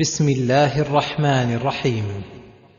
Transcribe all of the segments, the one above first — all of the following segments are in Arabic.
بسم الله الرحمن الرحيم.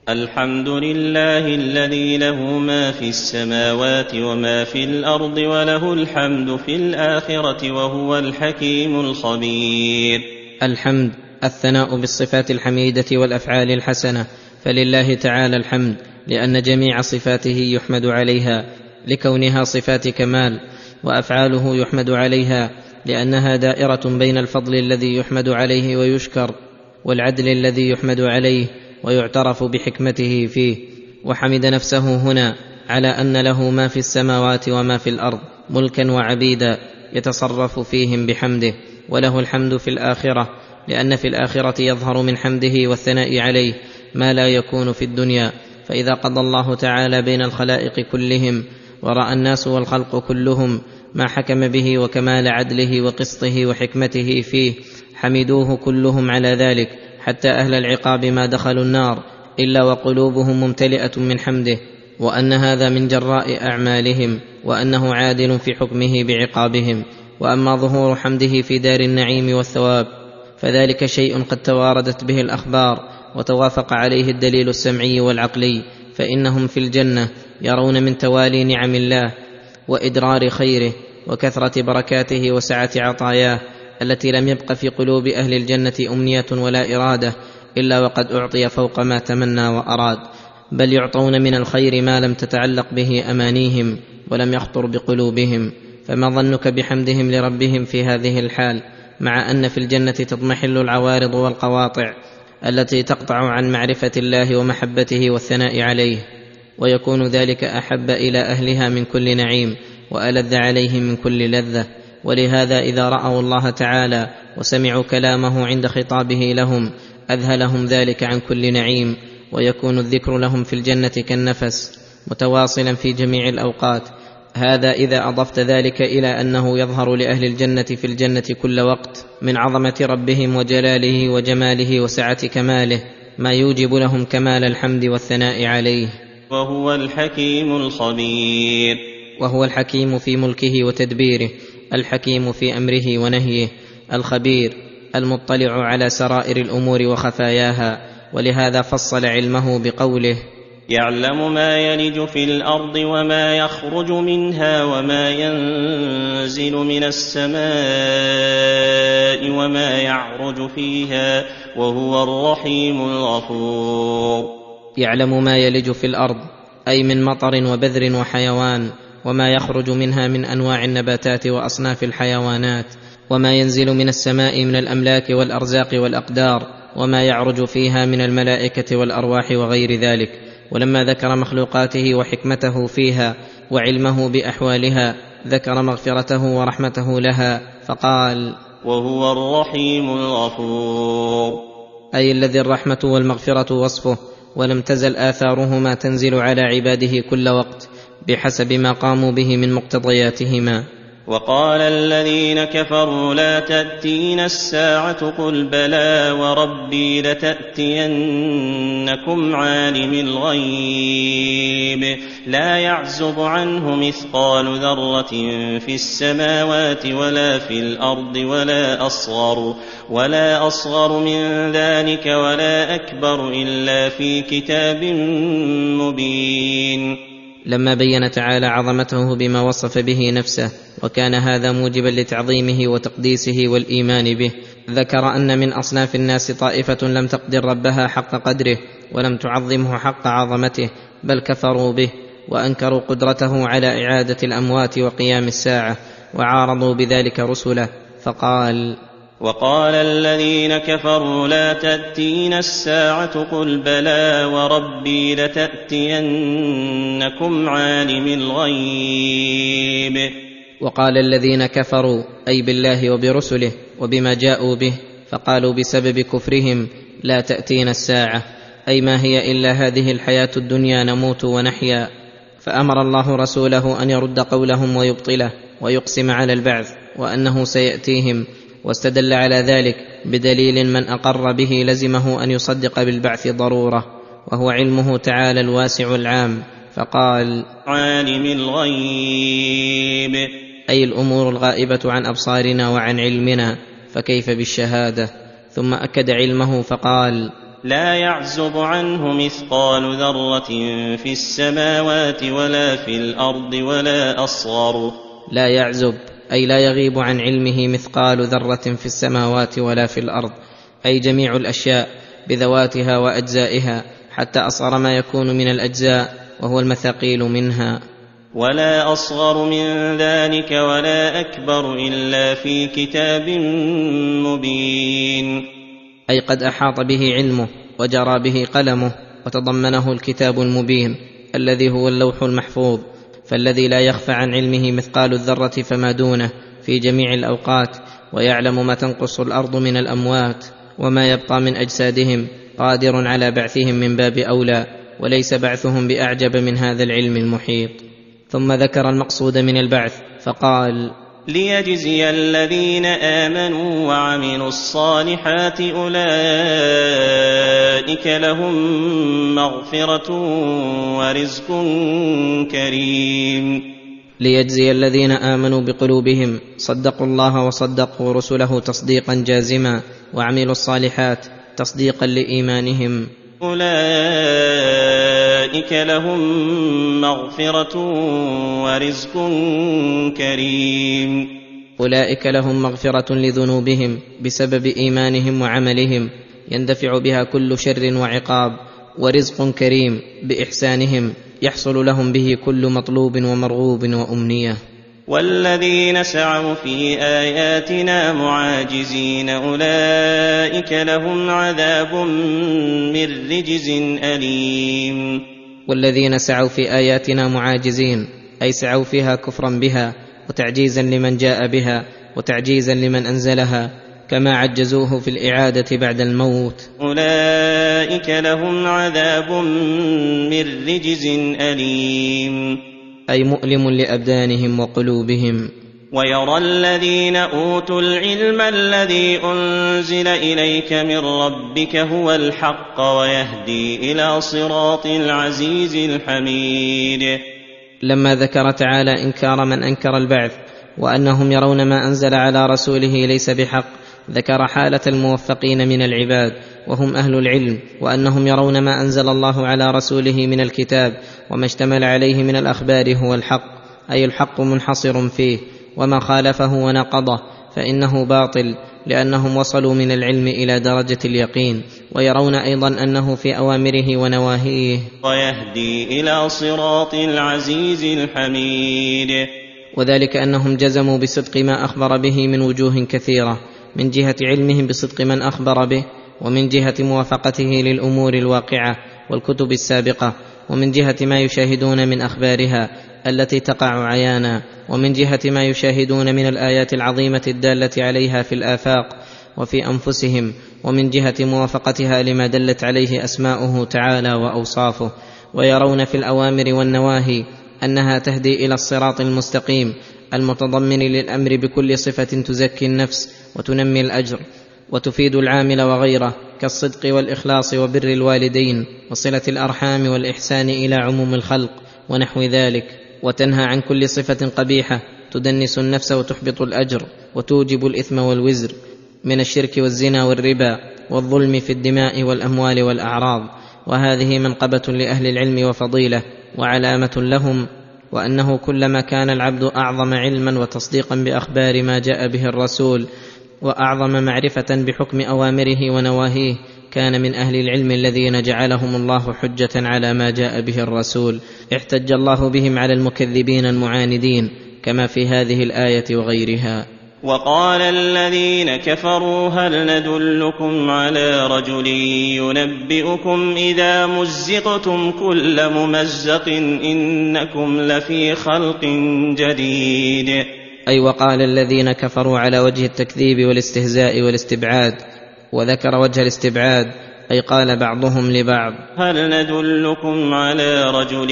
الحمد لله الذي له ما في السماوات وما في الأرض وله الحمد في الآخرة وهو الحكيم الخبير. الحمد الثناء بالصفات الحميدة والأفعال الحسنة فلله تعالى الحمد لأن جميع صفاته يحمد عليها لكونها صفات كمال وأفعاله يحمد عليها لأنها دائرة بين الفضل الذي يحمد عليه ويشكر. والعدل الذي يحمد عليه ويعترف بحكمته فيه وحمد نفسه هنا على أن له ما في السماوات وما في الأرض ملكا وعبيدا يتصرف فيهم بحمده وله الحمد في الآخرة لأن في الآخرة يظهر من حمده والثناء عليه ما لا يكون في الدنيا. فإذا قضى الله تعالى بين الخلائق كلهم ورأى الناس والخلق كلهم ما حكم به وكمال عدله وقسطه وحكمته فيه حمدوه كلهم على ذلك حتى أهل العقاب ما دخلوا النار إلا وقلوبهم ممتلئة من حمده وأن هذا من جراء أعمالهم وأنه عادل في حكمه بعقابهم وأما ظهور حمده في دار النعيم والثواب فذلك شيء قد تواردت به الأخبار وتوافق عليه الدليل السمعي والعقلي فإنهم في الجنة يرون من توالي نعم الله وإدرار خيره وكثرة بركاته وسعة عطاياه التي لم يبق في قلوب أهل الجنة أمنية ولا إرادة إلا وقد أعطي فوق ما تمنى وأراد بل يعطون من الخير ما لم تتعلق به أمانيهم ولم يخطر بقلوبهم. فما ظنك بحمدهم لربهم في هذه الحال مع أن في الجنة تضمحل العوارض والقواطع التي تقطع عن معرفة الله ومحبته والثناء عليه ويكون ذلك أحب إلى أهلها من كل نعيم وألذ عليهم من كل لذة. ولهذا إذا رأوا الله تعالى وسمعوا كلامه عند خطابه لهم أذهلهم ذلك عن كل نعيم ويكون الذكر لهم في الجنة كالنفس متواصلا في جميع الأوقات. هذا إذا أضفت ذلك إلى أنه يظهر لأهل الجنة في الجنة كل وقت من عظمة ربهم وجلاله وجماله وسعة كماله ما يوجب لهم كمال الحمد والثناء عليه. وهو الحكيم الخبير. وهو الحكيم في ملكه وتدبيره. الحكيم في أمره ونهيه الخبير المطلع على سرائر الأمور وخفاياها ولهذا فصل علمه بقوله يعلم ما يلج في الأرض وما يخرج منها وما ينزل من السماء وما يعرج فيها وهو الرحيم الغفور. يعلم ما يلج في الأرض أي من مطر وبذر وحيوان وما يخرج منها من أنواع النباتات وأصناف الحيوانات وما ينزل من السماء من الأملاك والأرزاق والأقدار وما يعرج فيها من الملائكة والأرواح وغير ذلك. ولما ذكر مخلوقاته وحكمته فيها وعلمه بأحوالها ذكر مغفرته ورحمته لها فقال وهو الرحيم الغفور. أي الذي الرحمة والمغفرة وصفه ولم تزل آثارهما تنزل على عباده كل وقت. بحسب ما قاموا به من مقتضياتهما. وقال الذين كفروا لا تاتين الساعة قل بلى وربي لتأتينكم عالم الغيب. لا يعزب عنه مثقال ذرة في السماوات ولا في الأرض ولا أصغر ولا أصغر من ذلك ولا أكبر إلا في كتاب مبين. لما بين تعالى عظمته بما وصف به نفسه وكان هذا موجبا لتعظيمه وتقديسه والإيمان به. ذكر أن من أصناف الناس طائفة لم تقدر ربها حق قدره ولم تعظمه حق عظمته بل كفروا به وأنكروا قدرته على إعادة الأموات وقيام الساعة وعارضوا بذلك رسله. فقال وقال الذين كفروا لا تاتين الساعة قل بلى وربي لتأتينكم عالم الغيب. وقال الذين كفروا أي بالله وبرسله وبما جاءوا به فقالوا بسبب كفرهم لا تأتينا الساعة أي ما هي إلا هذه الحياة الدنيا نموت ونحيا. فأمر الله رسوله أن يرد قولهم ويبطله ويقسم على البعث وأنه سيأتيهم واستدل على ذلك بدليل من أقر به لزمه أن يصدق بالبعث ضرورة وهو علمه تعالى الواسع العام فقال عالم الغيب. أي الأمور الغائبة عن أبصارنا وعن علمنا فكيف بالشهادة؟ ثم أكد علمه فقال لا يعزب عنه مثقال ذرة في السماوات ولا في الأرض ولا أصغر. لا يعزب. أي لا يغيب عن علمه مثقال ذرة في السماوات ولا في الأرض أي جميع الأشياء بذواتها وأجزائها حتى أصغر ما يكون من الأجزاء وهو المثاقيل منها. ولا أصغر من ذلك ولا أكبر إلا في كتاب مبين. أي قد أحاط به علمه وجرى به قلمه وتضمنه الكتاب المبين الذي هو اللوح المحفوظ. فالذي لا يخفى عن علمه مثقال الذرة فما دونه في جميع الأوقات ويعلم ما تنقص الأرض من الأموات وما يبقى من أجسادهم قادر على بعثهم من باب أولى وليس بعثهم بأعجب من هذا العلم المحيط. ثم ذكر المقصود من البعث فقال ليجزي الذين امنوا وعملوا الصالحات اولئك لهم مغفره ورزق كريم. ليجزي الذين امنوا بقلوبهم صدقوا الله وصدقوا رسله تصديقا جازما وعملوا الصالحات تصديقا لايمانهم. أولئك لهم مغفرة ورزق كريم. أولئك لهم مغفرة لذنوبهم بسبب إيمانهم وعملهم يندفع بها كل شر وعقاب ورزق كريم بإحسانهم يحصل لهم به كل مطلوب ومرغوب وأمنية. والذين سعوا في آياتنا معاجزين أولئك لهم عذاب من رجز أليم. والذين سعوا في آياتنا معاجزين أي سعوا فيها كفرا بها وتعجيزا لمن جاء بها وتعجيزا لمن أنزلها كما عجزوه في الإعادة بعد الموت. أولئك لهم عذاب من رجز أليم. أي مؤلم لأبدانهم وقلوبهم. ويرى الذين أوتوا العلم الذي أنزل إليك من ربك هو الحق ويهدي إلى صراط العزيز الحميد. لما ذكر تعالى إنكار من أنكر البعث وأنهم يرون ما أنزل على رسوله ليس بحق ذكر حالة الموفقين من العباد وهم أهل العلم وأنهم يرون ما أنزل الله على رسوله من الكتاب وما اشتمل عليه من الأخبار هو الحق أي الحق منحصر فيه وما خالفه ونقضه فإنه باطل لأنهم وصلوا من العلم إلى درجة اليقين ويرون أيضا أنه في أوامره ونواهيه. ويهدي إلى صراط العزيز الحميد. وذلك أنهم جزموا بصدق ما أخبر به من وجوه كثيرة من جهة علمهم بصدق من أخبر به ومن جهة موافقته للأمور الواقعة والكتب السابقة ومن جهة ما يشاهدون من أخبارها التي تقع عيانا ومن جهة ما يشاهدون من الآيات العظيمة الدالة عليها في الآفاق وفي أنفسهم ومن جهة موافقتها لما دلت عليه أسماؤه تعالى وأوصافه ويرون في الأوامر والنواهي أنها تهدي إلى الصراط المستقيم المتضمن للأمر بكل صفة تزكي النفس وتنمي الأجر وتفيد العامل وغيره. كالصدق والإخلاص وبر الوالدين وصلة الأرحام والإحسان إلى عموم الخلق ونحو ذلك وتنهى عن كل صفة قبيحة تدنس النفس وتحبط الأجر وتوجب الإثم والوزر من الشرك والزنا والربا والظلم في الدماء والأموال والأعراض. وهذه منقبة لأهل العلم وفضيلة وعلامة لهم وأنه كلما كان العبد أعظم علما وتصديقا بأخبار ما جاء به الرسول وأعظم معرفة بحكم أوامره ونواهيه كان من أهل العلم الذين جعلهم الله حجة على ما جاء به الرسول احتج الله بهم على المكذبين المعاندين كما في هذه الآية وغيرها. وقال الذين كفروا هل ندلكم على رجل ينبئكم إذا مزقتم كل ممزق إنكم لفي خلق جديد؟ أي وقال الذين كفروا على وجه التكذيب والاستهزاء والاستبعاد وذكر وجه الاستبعاد أي قال بعضهم لبعض. هل ندلكم على رجل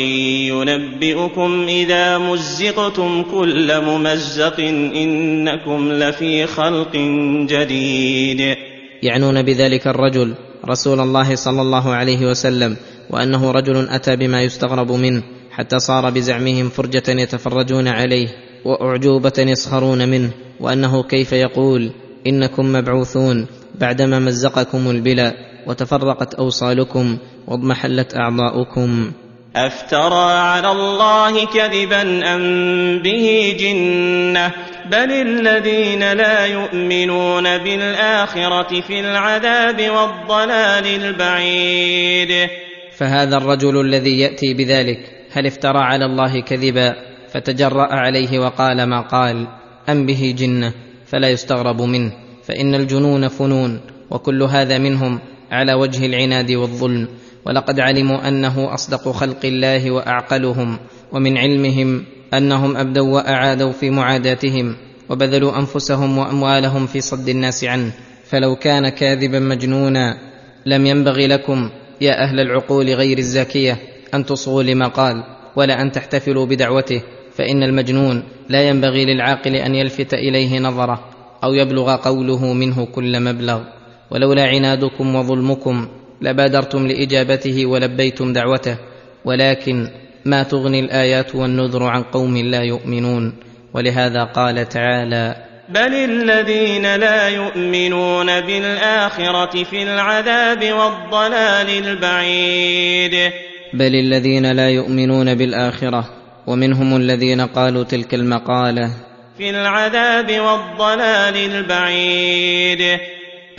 ينبئكم إذا مزقتم كل ممزق إنكم لفي خلق جديد؟ يعنون بذلك الرجل رسول الله صلى الله عليه وسلم وأنه رجل أتى بما يستغرب منه حتى صار بزعمهم فرجة يتفرجون عليه. وأعجوبة يسخرون منه وأنه كيف يقول إنكم مبعوثون بعدما مزقكم البلا وتفرقت أوصالكم واضمحلت أعضاؤكم. أفترى على الله كذبا أم به جنة؟ بل الذين لا يؤمنون بالآخرة في العذاب والضلال البعيد. فهذا الرجل الذي يأتي بذلك هل افترى على الله كذبا؟ فتجرأ عليه وقال ما قال أم به جنة فلا يستغرب منه فإن الجنون فنون وكل هذا منهم على وجه العناد والظلم ولقد علموا أنه أصدق خلق الله وأعقلهم ومن علمهم أنهم أبدوا وأعادوا في معاداتهم وبذلوا أنفسهم وأموالهم في صد الناس عنه. فلو كان كاذبا مجنونا لم ينبغي لكم يا أهل العقول غير الزاكية أن تصغوا لما قال ولا أن تحتفلوا بدعوته. فإن المجنون لا ينبغي للعاقل أن يلفت إليه نظرة أو يبلغ قوله منه كل مبلغ ولولا عنادكم وظلمكم لبادرتم لإجابته ولبيتم دعوته ولكن ما تغني الآيات والنذر عن قوم لا يؤمنون. ولهذا قال تعالى بل الذين لا يؤمنون بالآخرة في العذاب والضلال البعيد. بل الذين لا يؤمنون بالآخرة ومنهم الذين قالوا تلك المقالة. في العذاب والضلال البعيد.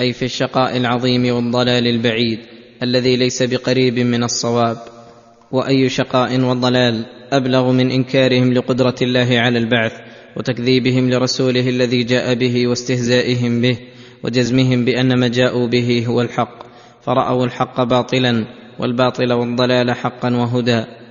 أي في الشقاء العظيم والضلال البعيد الذي ليس بقريب من الصواب. وأي شقاء وضلال أبلغ من إنكارهم لقدرة الله على البعث وتكذيبهم لرسوله الذي جاء به واستهزائهم به وجزمهم بأن ما جاءوا به هو الحق. فرأوا الحق باطلا والباطل والضلال حقا وهدى.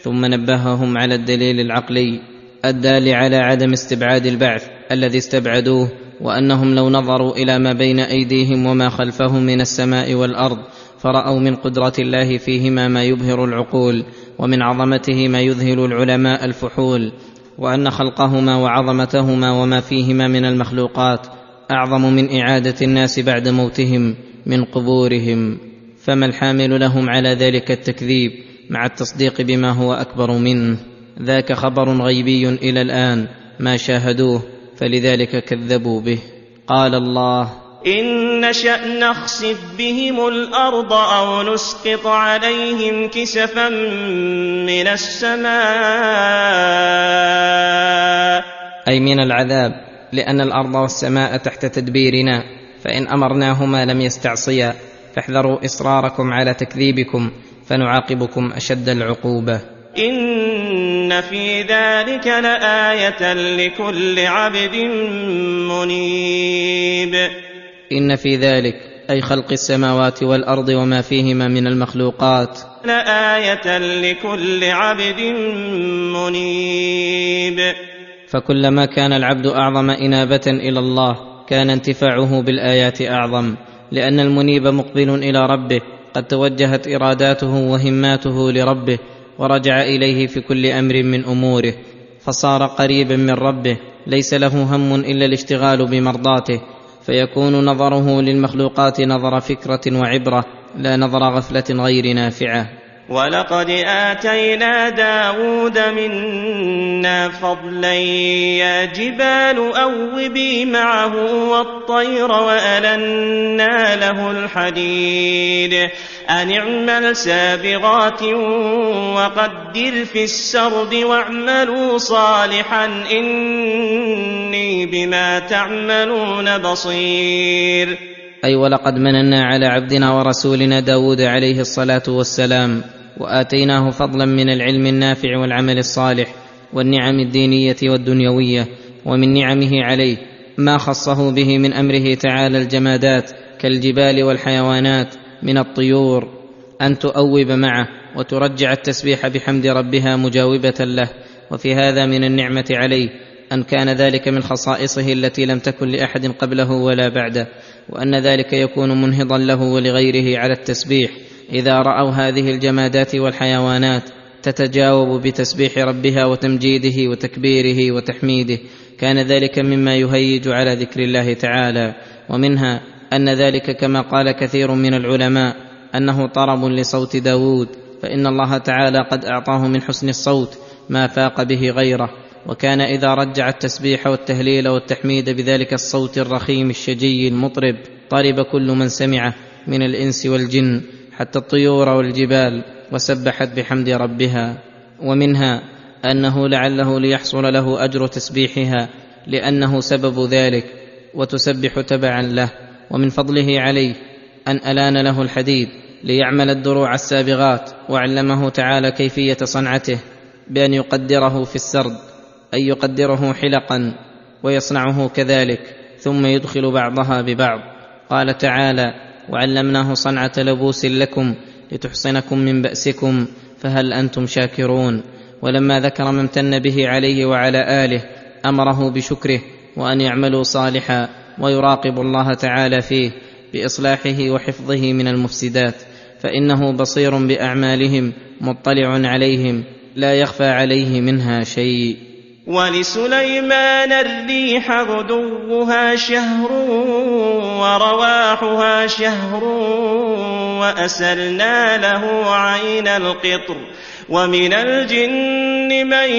ثم نبههم على الدليل العقلي الدال على عدم استبعاد البعث الذي استبعدوه وأنهم لو نظروا إلى ما بين أيديهم وما خلفهم من السماء والأرض فرأوا من قدرة الله فيهما ما يبهر العقول ومن عظمته ما يذهل العلماء الفحول وأن خلقهما وعظمتهما وما فيهما من المخلوقات أعظم من إعادة الناس بعد موتهم من قبورهم فما الحامل لهم على ذلك التكذيب مع التصديق بما هو أكبر منه. ذاك خبر غيبي إلى الآن ما شاهدوه فلذلك كذبوا به. قال الله إن نشأ نخسف بهم الأرض أو نسقط عليهم كسفا من السماء. أي من العذاب لأن الأرض والسماء تحت تدبيرنا فإن أمرناهما لم يستعصيا. فاحذروا إصراركم على تكذيبكم. فنعاقبكم أشد العقوبة. إن في ذلك لآية لكل عبد منيب. إن في ذلك أي خلق السماوات والأرض وما فيهما من المخلوقات. لآية لكل عبد منيب. فكلما كان العبد أعظم إنابة إلى الله كان انتفاعه بالآيات أعظم لأن المنيب مقبل إلى ربه. قد توجهت إراداته وهماته لربه ورجع إليه في كل أمر من أموره فصار قريبا من ربه ليس له هم إلا الاشتغال بمرضاته فيكون نظره للمخلوقات نظر فكرة وعبرة لا نظر غفلة غير نافعة. ولقد آتينا داود منا فضلا يا جبال أوبي معه والطير وألنا له الحديد. أن اعمل سابغات وقدر في السرد واعملوا صالحا إني بما تعملون بصير. أي ولقد مننا على عبدنا ورسولنا داود عليه الصلاة والسلام وآتيناه فضلا من العلم النافع والعمل الصالح والنعم الدينية والدنيوية ومن نعمه عليه ما خصه به من أمره تعالى الجمادات كالجبال والحيوانات من الطيور. أن تؤوب معه وترجع التسبيح بحمد ربها مجاوبة له. وفي هذا من النعمة عليه أن كان ذلك من خصائصه التي لم تكن لأحد قبله ولا بعده وأن ذلك يكون منهضا له ولغيره على التسبيح. إذا رأوا هذه الجمادات والحيوانات تتجاوب بتسبيح ربها وتمجيده وتكبيره وتحميده. كان ذلك مما يهيج على ذكر الله تعالى. ومنها أن ذلك كما قال كثير من العلماء أنه طرب لصوت داود فإن الله تعالى قد أعطاه من حسن الصوت ما فاق به غيره. وكان إذا رجع التسبيح والتهليل والتحميد بذلك الصوت الرخيم الشجي المطرب طرب كل من سمعه من الإنس والجن. حتى الطيور والجبال وسبحت بحمد ربها. ومنها أنه لعله ليحصل له أجر تسبيحها لأنه سبب ذلك وتسبح تبعا له. ومن فضله عليه أن ألان له الحديد ليعمل الدروع السابغات وعلمه تعالى كيفية صنعته بأن يقدره في السرد اي يقدره حلقا ويصنعه كذلك ثم يدخل بعضها ببعض. قال تعالى وعلمناه صنعة لبوس لكم لتحصنكم من بأسكم فهل أنتم شاكرون؟ ولما ذكر ما امتن به عليه وعلى آله أمره بشكره وأن يعملوا صالحا ويراقب الله تعالى فيه بإصلاحه وحفظه من المفسدات فإنه بصير بأعمالهم مطلع عليهم لا يخفى عليه منها شيء. ولسليمان الريح غدوها شهر ورواحها شهر وأسلنا له عين القطر ومن الجن من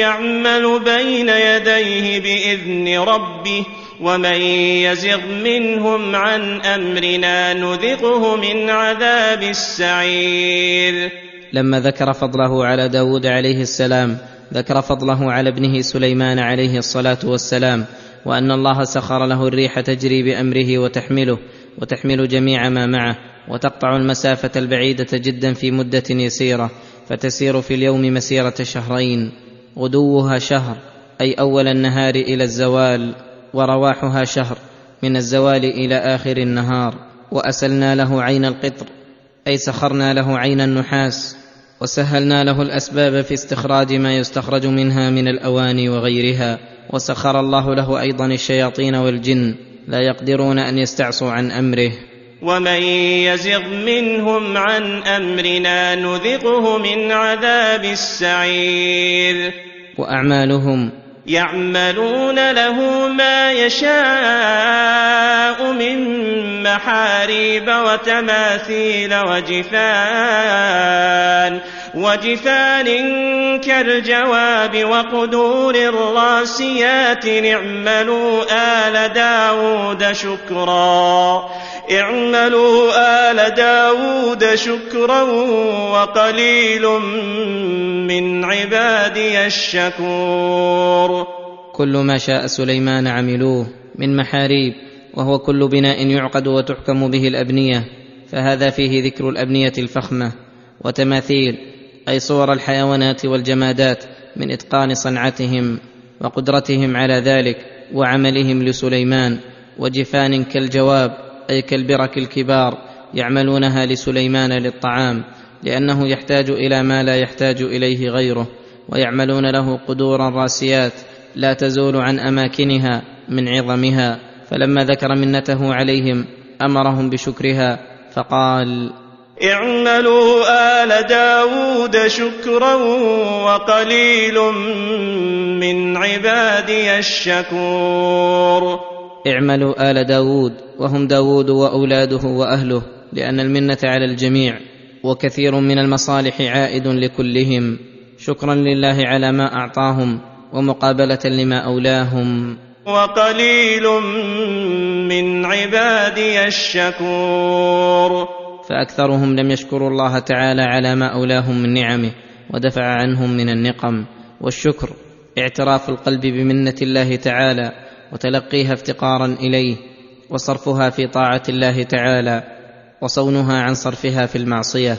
يعمل بين يديه بإذن ربه ومن يزغ منهم عن أمرنا نذقه من عذاب السعير. لما ذكر فضله على داود عليه السلام ذكر فضله على ابنه سليمان عليه الصلاة والسلام وأن الله سخر له الريح تجري بأمره وتحمله وتحمل جميع ما معه وتقطع المسافة البعيدة جدا في مدة يسيرة فتسير في اليوم مسيرة شهرين غدوها شهر أي أول النهار إلى الزوال ورواحها شهر من الزوال إلى آخر النهار وأسلنا له عين القطر أي سخرنا له عين النحاس وسهلنا له الأسباب في استخراج ما يستخرج منها من الأواني وغيرها وسخر الله له أيضا الشياطين والجن لا يقدرون أن يستعصوا عن أمره. ومن يزغ منهم عن أمرنا نذقه من عذاب السعير. وأعمالهم يعملون له ما يشاء من محاريب وتماثيل وجفان وجفان كالجواب وقدور الراسيات اعملوا آل داود شكرا. اعملوا آل داود شكرا وقليل من عبادي الشكور. كل ما شاء سليمان عملوه من محاريب وهو كل بناء يعقد وتحكم به الأبنية فهذا فيه ذكر الأبنية الفخمة وتماثيل أي صور الحيوانات والجمادات من إتقان صنعتهم وقدرتهم على ذلك وعملهم لسليمان وجفان كالجواب أي كالبرك الكبار يعملونها لسليمان للطعام لأنه يحتاج إلى ما لا يحتاج إليه غيره ويعملون له قدورا راسيات لا تزول عن أماكنها من عظمها فلما ذكر منته عليهم أمرهم بشكرها فقال اعملوا آل داود شكرا وقليل من عبادي الشكور. اعملوا آل داود وهم داود وأولاده وأهله لأن المنة على الجميع وكثير من المصالح عائد لكلهم. شكرا لله على ما أعطاهم ومقابلة لما أولاهم. وقليل من عبادي الشكور. فأكثرهم لم يشكروا الله تعالى على ما أولاهم من نعمه ودفع عنهم من النقم. والشكر اعتراف القلب بمنة الله تعالى وتلقيها افتقارا إليه وصرفها في طاعة الله تعالى وصونها عن صرفها في المعصية.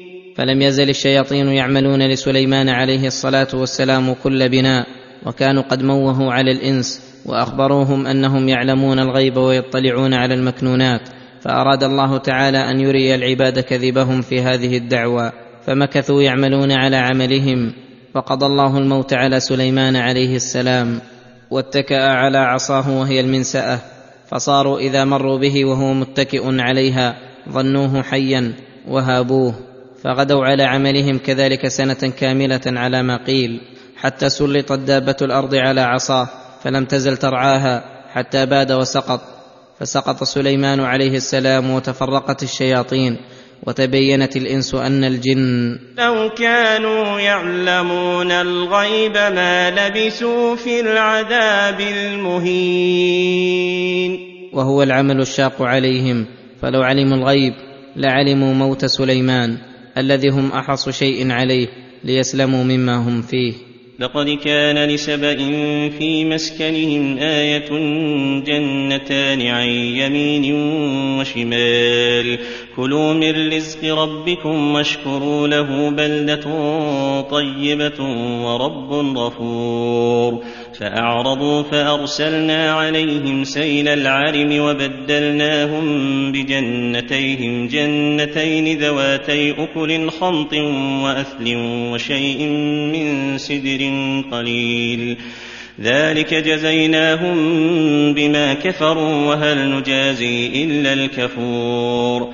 فلم يزل الشياطين يعملون لسليمان عليه الصلاة والسلام كل بناء وكانوا قد موهوا على الإنس وأخبروهم أنهم يعلمون الغيب ويطلعون على المكنونات فأراد الله تعالى أن يري العباد كذبهم في هذه الدعوى فمكثوا يعملون على عملهم فقضى الله الموت على سليمان عليه السلام واتكأ على عصاه وهي المنسأة فصاروا إذا مروا به وهو متكئ عليها ظنوه حيا وهابوه. فغدوا على عملهم كذلك سنة كاملة على ما قيل حتى سلطت دابة الأرض على عصاه فلم تزل ترعاها حتى باد وسقط. فسقط سليمان عليه السلام وتفرقت الشياطين وتبينت الإنس أن الجن لو كانوا يعلمون الغيب ما لبثوا في العذاب المهين. وهو العمل الشاق عليهم فلو علموا الغيب لعلموا موت سليمان. الذي هم احرص شيء عليه ليسلموا مما هم فيه. لقد كان لسبإ في مسكنهم آية جنتان عن يمين وشمال. كلوا من رزق ربكم واشكروا له بلدة طيبة ورب غفور. فأعرضوا فأرسلنا عليهم سيل العرم وبدلناهم بجنتيهم جنتين ذواتي أكل خمط وأثل وشيء من سدر قليل. ذلك جزيناهم بما كفروا وهل نجازي إلا الكفور.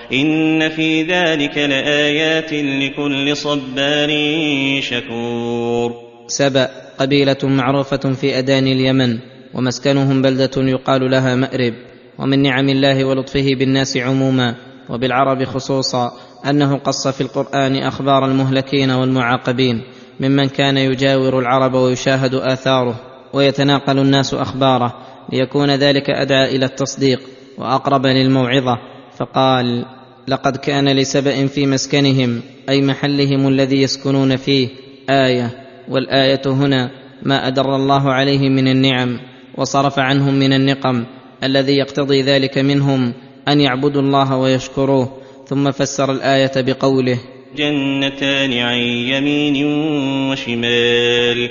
إن في ذلك لآيات لكل صبار شكور. سبأ قبيلة معروفة في أدان اليمن ومسكنهم بلدة يقال لها مأرب ومن نعم الله ولطفه بالناس عموما وبالعرب خصوصا أنه قص في القرآن أخبار المهلكين والمعاقبين ممن كان يجاور العرب ويشاهد آثاره ويتناقل الناس أخباره ليكون ذلك أدعى إلى التصديق وأقرب للموعظة فقال لقد كان لسبأ في مسكنهم أي محلهم الذي يسكنون فيه آية والآية هنا ما أدر الله عليهم من النعم وصرف عنهم من النقم الذي يقتضي ذلك منهم أن يعبدوا الله ويشكروه ثم فسر الآية بقوله جنتان عن يمين وشمال.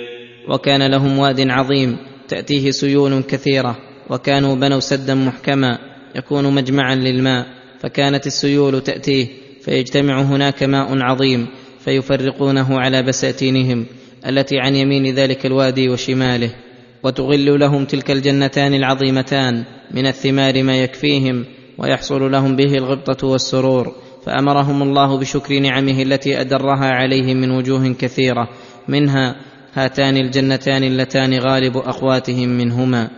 وكان لهم واد عظيم تأتيه سيول كثيرة وكانوا بنوا سدا محكما يكون مجمعا للماء. فكانت السيول تأتيه فيجتمع هناك ماء عظيم فيفرقونه على بساتينهم التي عن يمين ذلك الوادي وشماله وتغل لهم تلك الجنتان العظيمتان من الثمار ما يكفيهم ويحصل لهم به الغبطة والسرور فأمرهم الله بشكر نعمه التي أدرها عليهم من وجوه كثيرة منها هاتان الجنتان اللتان غالب اقواتهم منهما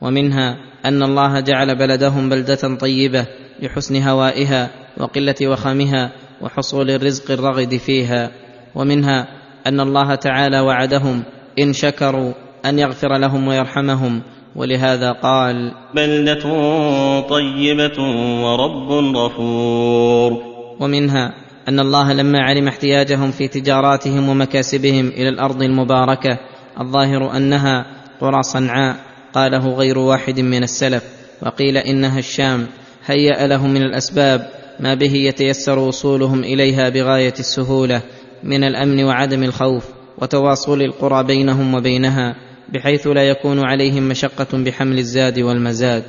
ومنها أن الله جعل بلدهم بلدة طيبة لحسن هوائها وقلة وخامها وحصول الرزق الرغد فيها. ومنها أن الله تعالى وعدهم إن شكروا أن يغفر لهم ويرحمهم. ولهذا قال بلدة طيبة ورب غفور. ومنها أن الله لما علم احتياجهم في تجاراتهم ومكاسبهم إلى الأرض المباركة الظاهر أنها قرى صنعاء قاله غير واحد من السلف وقيل إنها الشام. هيأ لهم من الأسباب ما به يتيسر وصولهم إليها بغاية السهولة من الأمن وعدم الخوف وتواصل القرى بينهم وبينها بحيث لا يكون عليهم مشقة بحمل الزاد والمزاد.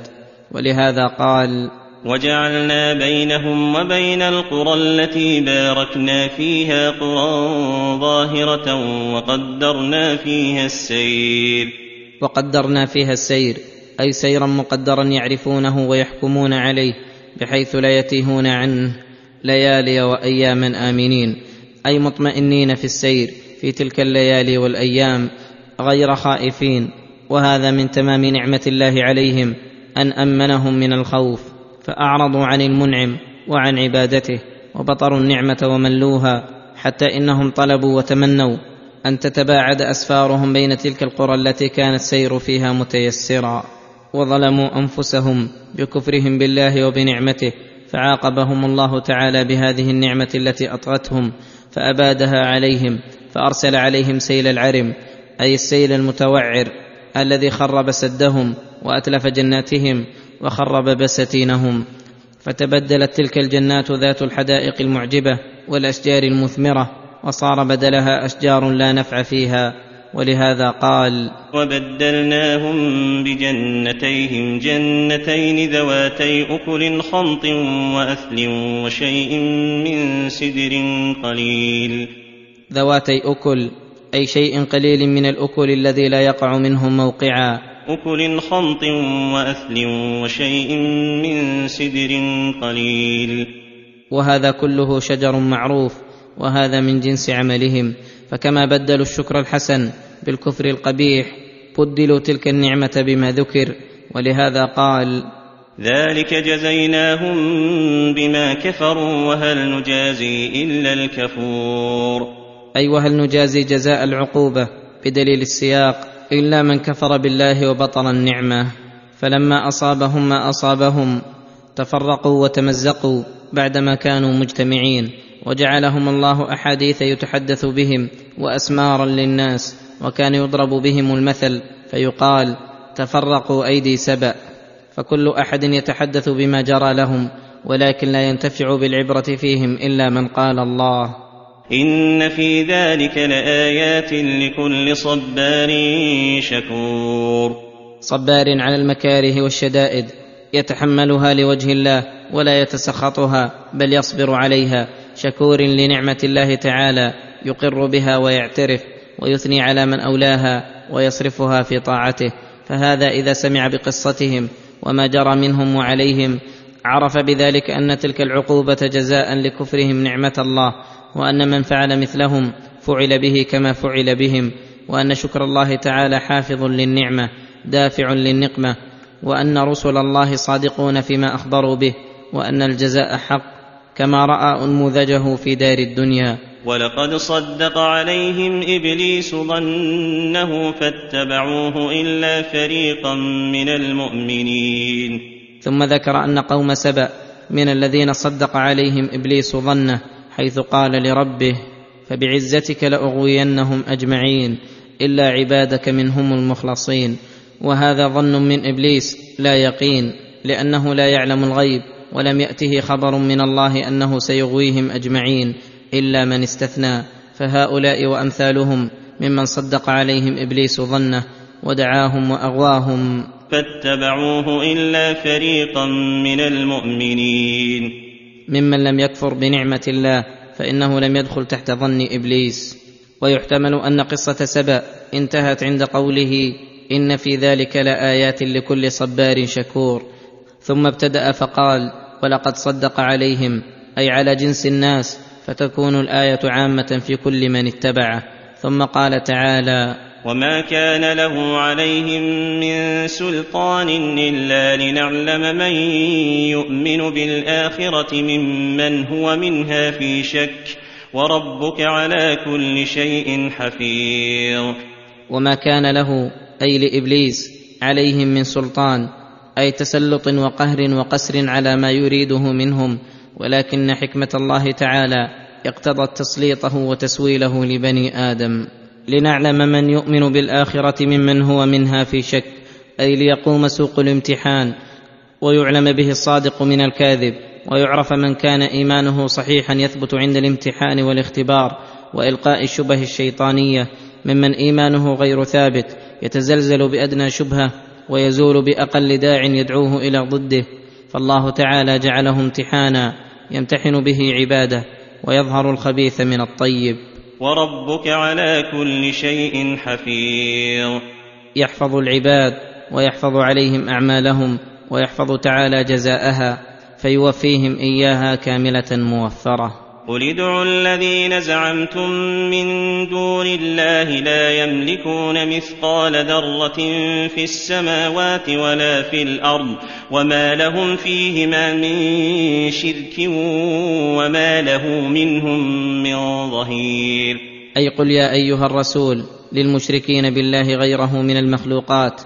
ولهذا قال وجعلنا بينهم وبين القرى التي باركنا فيها قرى ظاهرة وقدرنا فيها السير. وقدرنا فيها السير. أي سيرا مقدرا يعرفونه ويحكمون عليه بحيث لا يتيهون عنه. ليالي وأياما آمنين. أي مطمئنين في السير في تلك الليالي والأيام غير خائفين. وهذا من تمام نعمة الله عليهم أن أمنهم من الخوف فأعرضوا عن المنعم وعن عبادته وبطروا النعمة وملوها حتى إنهم طلبوا وتمنوا أن تتباعد أسفارهم بين تلك القرى التي كان السير فيها متيسرا. وظلموا أنفسهم بكفرهم بالله وبنعمته فعاقبهم الله تعالى بهذه النعمة التي أطغتهم فأبادها عليهم فأرسل عليهم سيل العرم أي السيل المتوعر الذي خرب سدهم وأتلف جناتهم وخرب بساتينهم فتبدلت تلك الجنات ذات الحدائق المعجبة والأشجار المثمرة وصار بدلها أشجار لا نفع فيها. ولهذا قال وبدلناهم بجنتيهم جنتين ذواتي أكل خمط وأثل وشيء من سدر قليل. ذواتي أكل أي شيء قليل من الأكل الذي لا يقع منه موقعا. أكل خمط وأثل وشيء من سدر قليل. وهذا كله شجر معروف وهذا من جنس عملهم. فكما بدلوا الشكر الحسن بالكفر القبيح بدلوا تلك النعمة بما ذكر ولهذا قال ذلك جزيناهم بما كفروا وهل نجازي إلا الكفور. اي وهل نجازي جزاء العقوبة بدليل السياق إلا من كفر بالله وبطر النعمة. فلما أصابهم ما أصابهم تفرقوا وتمزقوا بعدما كانوا مجتمعين. وجعلهم الله أحاديث يتحدث بهم وأسمارا للناس وكان يضرب بهم المثل فيقال تفرقوا أيدي سبأ فكل أحد يتحدث بما جرى لهم ولكن لا ينتفع بالعبرة فيهم إلا من قال الله. إن في ذلك لآيات لكل صبار شكور. صبار على المكاره والشدائد يتحملها لوجه الله ولا يتسخطها بل يصبر عليها شكور لنعمة الله تعالى يقر بها ويعترف ويثني على من أولاها ويصرفها في طاعته. فهذا إذا سمع بقصتهم وما جرى منهم وعليهم عرف بذلك أن تلك العقوبة جزاء لكفرهم نعمة الله وأن من فعل مثلهم فعل به كما فعل بهم وأن شكر الله تعالى حافظ للنعمة دافع للنقمة وأن رسل الله صادقون فيما أخبروا به وأن الجزاء حق كما رأى أنموذجه في دار الدنيا. ولقد صدق عليهم إبليس ظنه فاتبعوه إلا فريقا من المؤمنين. ثم ذكر أن قوم سبأ من الذين صدق عليهم إبليس ظنه حيث قال لربه فبعزتك لأغوينهم أجمعين إلا عبادك منهم المخلصين. وهذا ظن من إبليس لا يقين لأنه لا يعلم الغيب. ولم يأته خبر من الله أنه سيغويهم أجمعين إلا من استثنى فهؤلاء وأمثالهم ممن صدق عليهم إبليس ظنه ودعاهم وأغواهم. فاتبعوه إلا فريقا من المؤمنين. ممن لم يكفر بنعمة الله فإنه لم يدخل تحت ظن إبليس. ويحتمل أن قصة سبأ انتهت عند قوله إن في ذلك لآيات لكل صبار شكور. ثم ابتدأ فقال ولقد صدق عليهم أي على جنس الناس فتكون الآية عامة في كل من اتبعه. ثم قال تعالى وما كان له عليهم من سلطان إلا لنعلم من يؤمن بالآخرة ممن هو منها في شك وربك على كل شيء حفيظ. وما كان له أي لإبليس عليهم من سلطان أي تسلط وقهر وقسر على ما يريده منهم ولكن حكمة الله تعالى اقتضت تسليطه وتسويله لبني آدم. لنعلم من يؤمن بالآخرة ممن هو منها في شك أي ليقوم سوق الامتحان ويعلم به الصادق من الكاذب ويعرف من كان إيمانه صحيحا يثبت عند الامتحان والاختبار وإلقاء الشبه الشيطانية ممن إيمانه غير ثابت يتزلزل بأدنى شبهة ويزول بأقل داع يدعوه إلى ضده. فالله تعالى جعله امتحانا يمتحن به عباده ويظهر الخبيث من الطيب. وربك على كل شيء حفيظ. يحفظ العباد ويحفظ عليهم أعمالهم ويحفظ تعالى جزاءها فيوفيهم إياها كاملة موفرة. قل ادعوا الذين زعمتم من دون الله لا يملكون مثقال ذره في السماوات ولا في الأرض وما لهم فيهما من شرك وما له منهم من ظهير أي قل يا ايها الرسول للمشركين بالله غيره من المخلوقات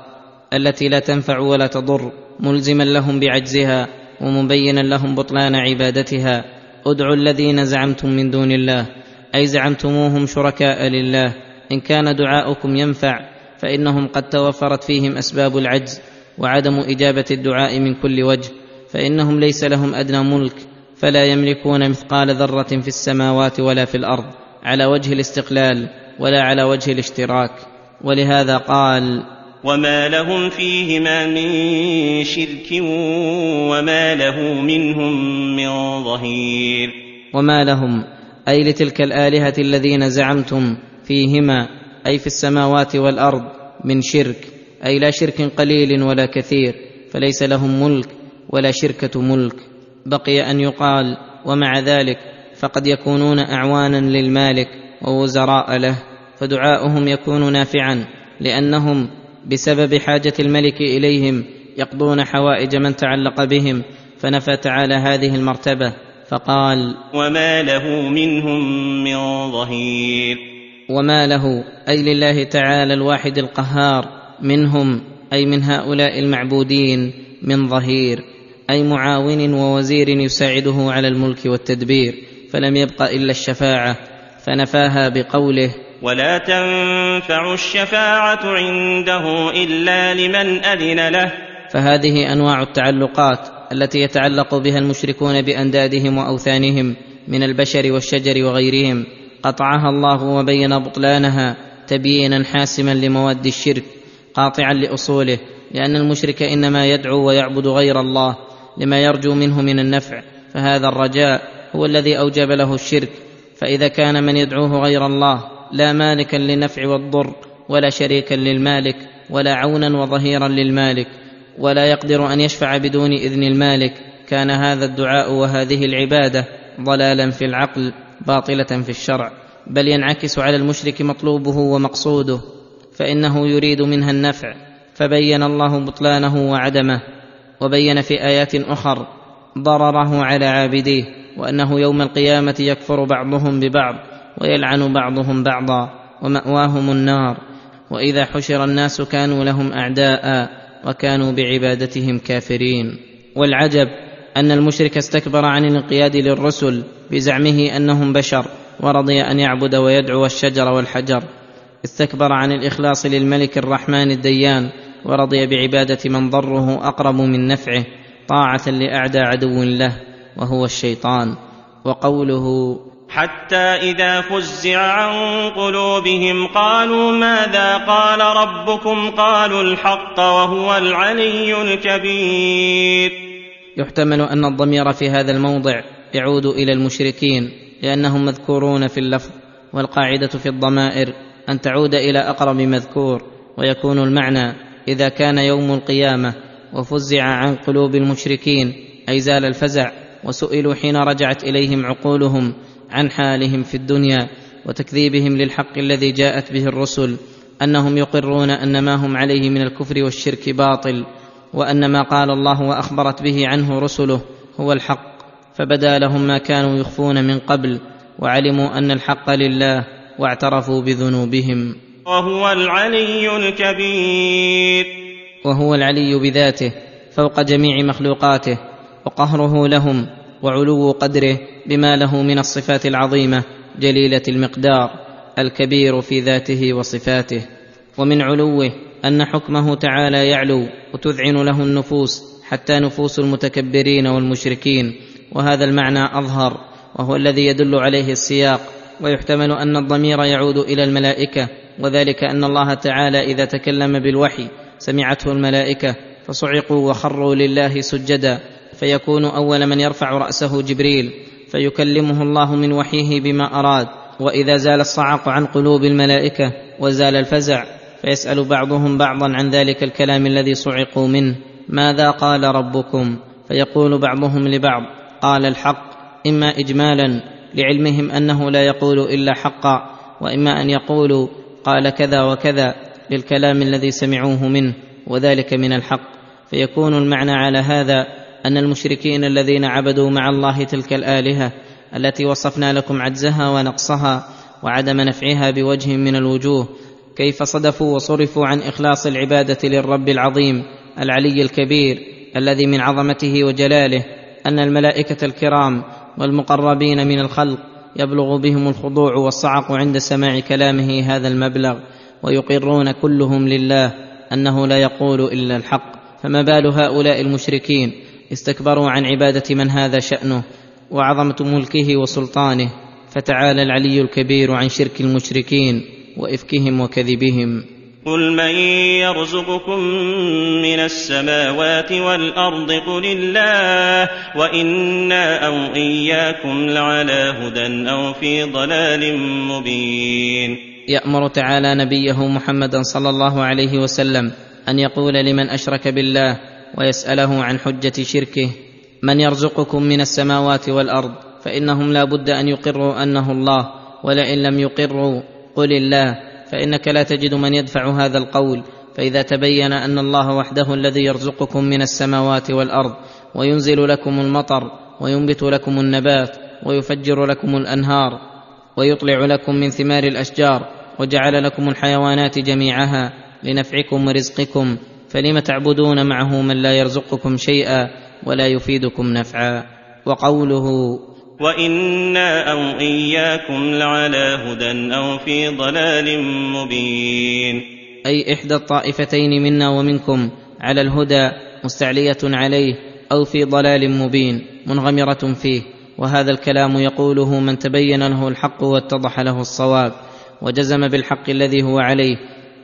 التي لا تنفع ولا تضر ملزما لهم بعجزها ومبينا لهم بطلان عبادتها ادعوا الذين زعمتم من دون الله أي زعمتموهم شركاء لله إن كان دعاؤكم ينفع فإنهم قد توفرت فيهم أسباب العجز وعدم إجابة الدعاء من كل وجه فإنهم ليس لهم أدنى ملك فلا يملكون مثقال ذرة في السماوات ولا في الأرض على وجه الاستقلال ولا على وجه الاشتراك. ولهذا قال وما لهم فيهما من شرك وما له منهم من ظهير وما لهم؟ اي لتلك الالهه الذين زعمتم فيهما اي في السماوات والارض من شرك اي لا شرك قليل ولا كثير فليس لهم ملك ولا شركه ملك. بقي ان يقال ومع ذلك فقد يكونون اعوانا للمالك ووزراء له فدعاؤهم يكون نافعا لانهم بسبب حاجة الملك إليهم يقضون حوائج من تعلق بهم فنفى تعالى هذه المرتبة فقال وما له منهم من ظهير. وما له أي لله تعالى الواحد القهار منهم أي من هؤلاء المعبودين من ظهير أي معاون ووزير يساعده على الملك والتدبير فلم يبق إلا الشفاعة فنفاها بقوله ولا تنفع الشفاعة عنده إلا لمن أذن له. فهذه أنواع التعلقات التي يتعلق بها المشركون بأندادهم وأوثانهم من البشر والشجر وغيرهم. قطعها الله وبين بطلانها تبيينا حاسما لمواد الشرك قاطعا لأصوله لأن المشرك إنما يدعو ويعبد غير الله لما يرجو منه من النفع. فهذا الرجاء هو الذي أوجب له الشرك. فإذا كان من يدعوه غير الله لا مالكا للنفع والضر ولا شريكا للمالك ولا عونا وظهيرا للمالك ولا يقدر أن يشفع بدون إذن المالك. كان هذا الدعاء وهذه العبادة ضلالا في العقل باطلة في الشرع بل ينعكس على المشرك مطلوبه ومقصوده فإنه يريد منها النفع. فبين الله بطلانه وعدمه وبين في آيات أخر ضرره على عابديه وأنه يوم القيامة يكفر بعضهم ببعض. ويلعن بعضهم بعضا ومأواهم النار. وإذا حشر الناس كانوا لهم أعداء وكانوا بعبادتهم كافرين. والعجب أن المشرك استكبر عن الانقياد للرسل بزعمه أنهم بشر ورضي أن يعبد ويدعو الشجر والحجر. استكبر عن الإخلاص للملك الرحمن الديان ورضي بعبادة من ضره أقرب من نفعه طاعة لأعدى عدو له وهو الشيطان. وقوله حتى إذا فزع عن قلوبهم قالوا ماذا قال ربكم؟ قالوا الحق وهو العلي الكبير. يحتمل أن الضمير في هذا الموضع يعود إلى المشركين لأنهم مذكورون في اللفظ والقاعدة في الضمائر أن تعود إلى أقرب مذكور ويكون المعنى إذا كان يوم القيامة وفزع عن قلوب المشركين أي زال الفزع وسئلوا حين رجعت إليهم عقولهم عن حالهم في الدنيا وتكذيبهم للحق الذي جاءت به الرسل أنهم يقرون أن ما هم عليه من الكفر والشرك باطل وأن ما قال الله وأخبرت به عنه رسله هو الحق فبدا لهم ما كانوا يخفون من قبل وعلموا أن الحق لله واعترفوا بذنوبهم. وهو العلي الكبير. وهو العلي بذاته فوق جميع مخلوقاته وقهره لهم وعلو قدره بما له من الصفات العظيمة جليلة المقدار الكبير في ذاته وصفاته. ومن علوه أن حكمه تعالى يعلو وتذعن له النفوس حتى نفوس المتكبرين والمشركين. وهذا المعنى أظهر وهو الذي يدل عليه السياق. ويحتمل أن الضمير يعود إلى الملائكة وذلك أن الله تعالى إذا تكلم بالوحي سمعته الملائكة فصعقوا وخروا لله سجدا. فيكون أول من يرفع رأسه جبريل فيكلمه الله من وحيه بما أراد. وإذا زال الصعق عن قلوب الملائكة وزال الفزع فيسأل بعضهم بعضا عن ذلك الكلام الذي صعقوا منه. ماذا قال ربكم؟ فيقول بعضهم لبعض قال الحق إما اجمالا لعلمهم أنه لا يقول إلا حقا وإما أن يقولوا قال كذا وكذا للكلام الذي سمعوه منه وذلك من الحق. فيكون المعنى على هذا أن المشركين الذين عبدوا مع الله تلك الآلهة التي وصفنا لكم عجزها ونقصها وعدم نفعها بوجه من الوجوه كيف صدفوا وصرفوا عن إخلاص العبادة للرب العظيم العلي الكبير الذي من عظمته وجلاله أن الملائكة الكرام والمقربين من الخلق يبلغ بهم الخضوع والصعق عند سماع كلامه هذا المبلغ ويقرون كلهم لله أنه لا يقول إلا الحق فما بال هؤلاء المشركين استكبروا عن عبادة من هذا شأنه وعظمة ملكه وسلطانه فتعالى العلي الكبير عن شرك المشركين وإفكهم وكذبهم. قل من يرزقكم من السماوات والأرض قل الله وإنا أو إياكم لعلى هدى أو في ضلال مبين. يأمر تعالى نبيه محمدا صلى الله عليه وسلم أن يقول لمن أشرك بالله ويسأله عن حجة شركه من يرزقكم من السماوات والأرض فإنهم لا بد أن يقروا أنه الله ولئن لم يقروا قل الله فإنك لا تجد من يدفع هذا القول فإذا تبين أن الله وحده الذي يرزقكم من السماوات والأرض وينزل لكم المطر وينبت لكم النبات ويفجر لكم الأنهار ويطلع لكم من ثمار الأشجار وجعل لكم الحيوانات جميعها لنفعكم ورزقكم فلم تعبدون معه من لا يرزقكم شيئا ولا يفيدكم نفعا؟ وقوله وإنا أو إياكم لعلى هدى أو في ضلال مبين. أي إحدى الطائفتين منا ومنكم على الهدى مستعلية عليه أو في ضلال مبين منغمرة فيه وهذا الكلام يقوله من تبين له الحق واتضح له الصواب وجزم بالحق الذي هو عليه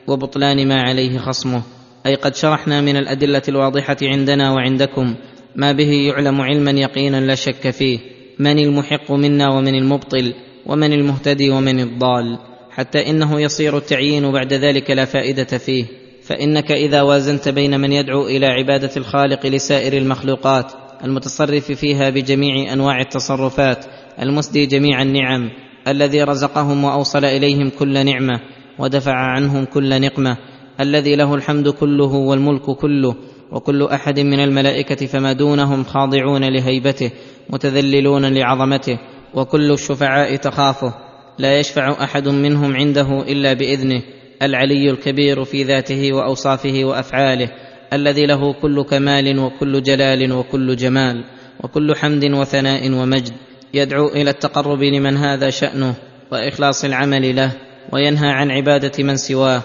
وبطلان ما عليه خصمه. أي قد شرحنا من الأدلة الواضحة عندنا وعندكم ما به يعلم علما يقينا لا شك فيه من المحق منا ومن المبطل ومن المهتدي ومن الضال. حتى إنه يصير التعيين بعد ذلك لا فائدة فيه. فإنك إذا وازنت بين من يدعو إلى عبادة الخالق لسائر المخلوقات المتصرف فيها بجميع أنواع التصرفات المسدي جميع النعم الذي رزقهم وأوصل إليهم كل نعمة ودفع عنهم كل نقمة الذي له الحمد كله والملك كله وكل أحد من الملائكة فما دونهم خاضعون لهيبته متذللون لعظمته وكل الشفعاء تخافه. لا يشفع أحد منهم عنده إلا بإذنه العلي الكبير في ذاته وأوصافه وأفعاله الذي له كل كمال وكل جلال وكل جمال وكل حمد وثناء ومجد. يدعو إلى التقرب لمن هذا شأنه وإخلاص العمل له وينهى عن عبادة من سواه.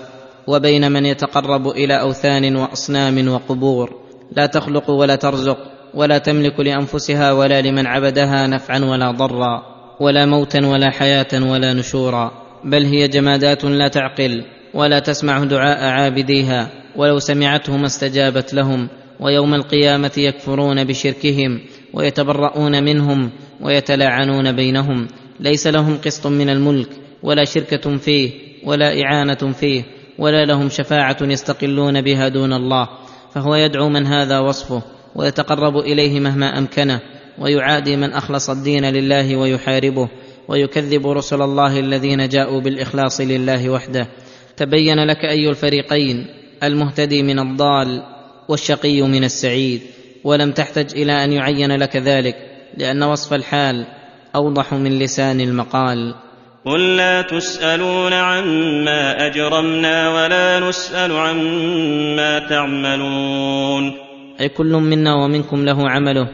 وبين من يتقرب إلى أوثان وأصنام وقبور. لا تخلق ولا ترزق ولا تملك لأنفسها ولا لمن عبدها نفعا ولا ضرا ولا موتا ولا حياة ولا نشورا. بل هي جمادات لا تعقل ولا تسمع دعاء عابديها ولو سمعته ما استجابت لهم ويوم القيامة يكفرون بشركهم ويتبرؤون منهم ويتلاعنون بينهم. ليس لهم قسط من الملك ولا شركة فيه ولا إعانة فيه. ولا لهم شفاعة يستقلون بها دون الله فهو يدعو من هذا وصفه ويتقرب إليه مهما أمكنه ويعادي من أخلص الدين لله ويحاربه ويكذب رسل الله الذين جاءوا بالإخلاص لله وحده. تبين لك أي الفريقين المهتدي من الضال والشقي من السعيد ولم تحتج إلى أن يعين لك ذلك لأن وصف الحال أوضح من لسان المقال. قل لا تسألون عما أجرمنا ولا نسأل عما تعملون. أي كل منا ومنكم له عمله.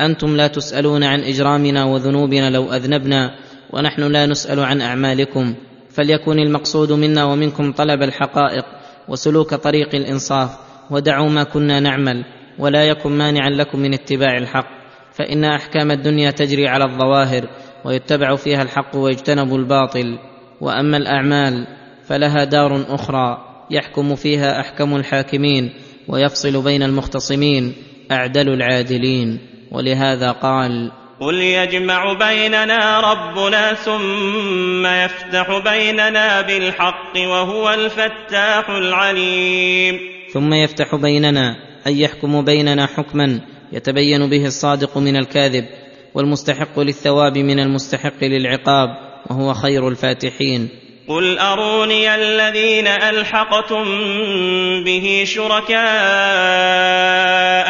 أنتم لا تسألون عن إجرامنا وذنوبنا لو أذنبنا ونحن لا نسأل عن أعمالكم. فليكن المقصود منا ومنكم طلب الحقائق وسلوك طريق الإنصاف ودعوا ما كنا نعمل ولا يكن مانعا لكم من اتباع الحق. فإن أحكام الدنيا تجري على الظواهر ويتبع فيها الحق ويجتنب الباطل وأما الأعمال فلها دار أخرى يحكم فيها أحكم الحاكمين ويفصل بين المختصمين أعدل العادلين ولهذا قال قل يجمع بيننا ربنا ثم يفتح بيننا بالحق وهو الفتاح العليم. ثم يفتح بيننا أي يحكم بيننا حكما يتبين به الصادق من الكاذب والمستحق للثواب من المستحق للعقاب وهو خير الفاتحين. قل اروني الذين الحقتم به شركاء؟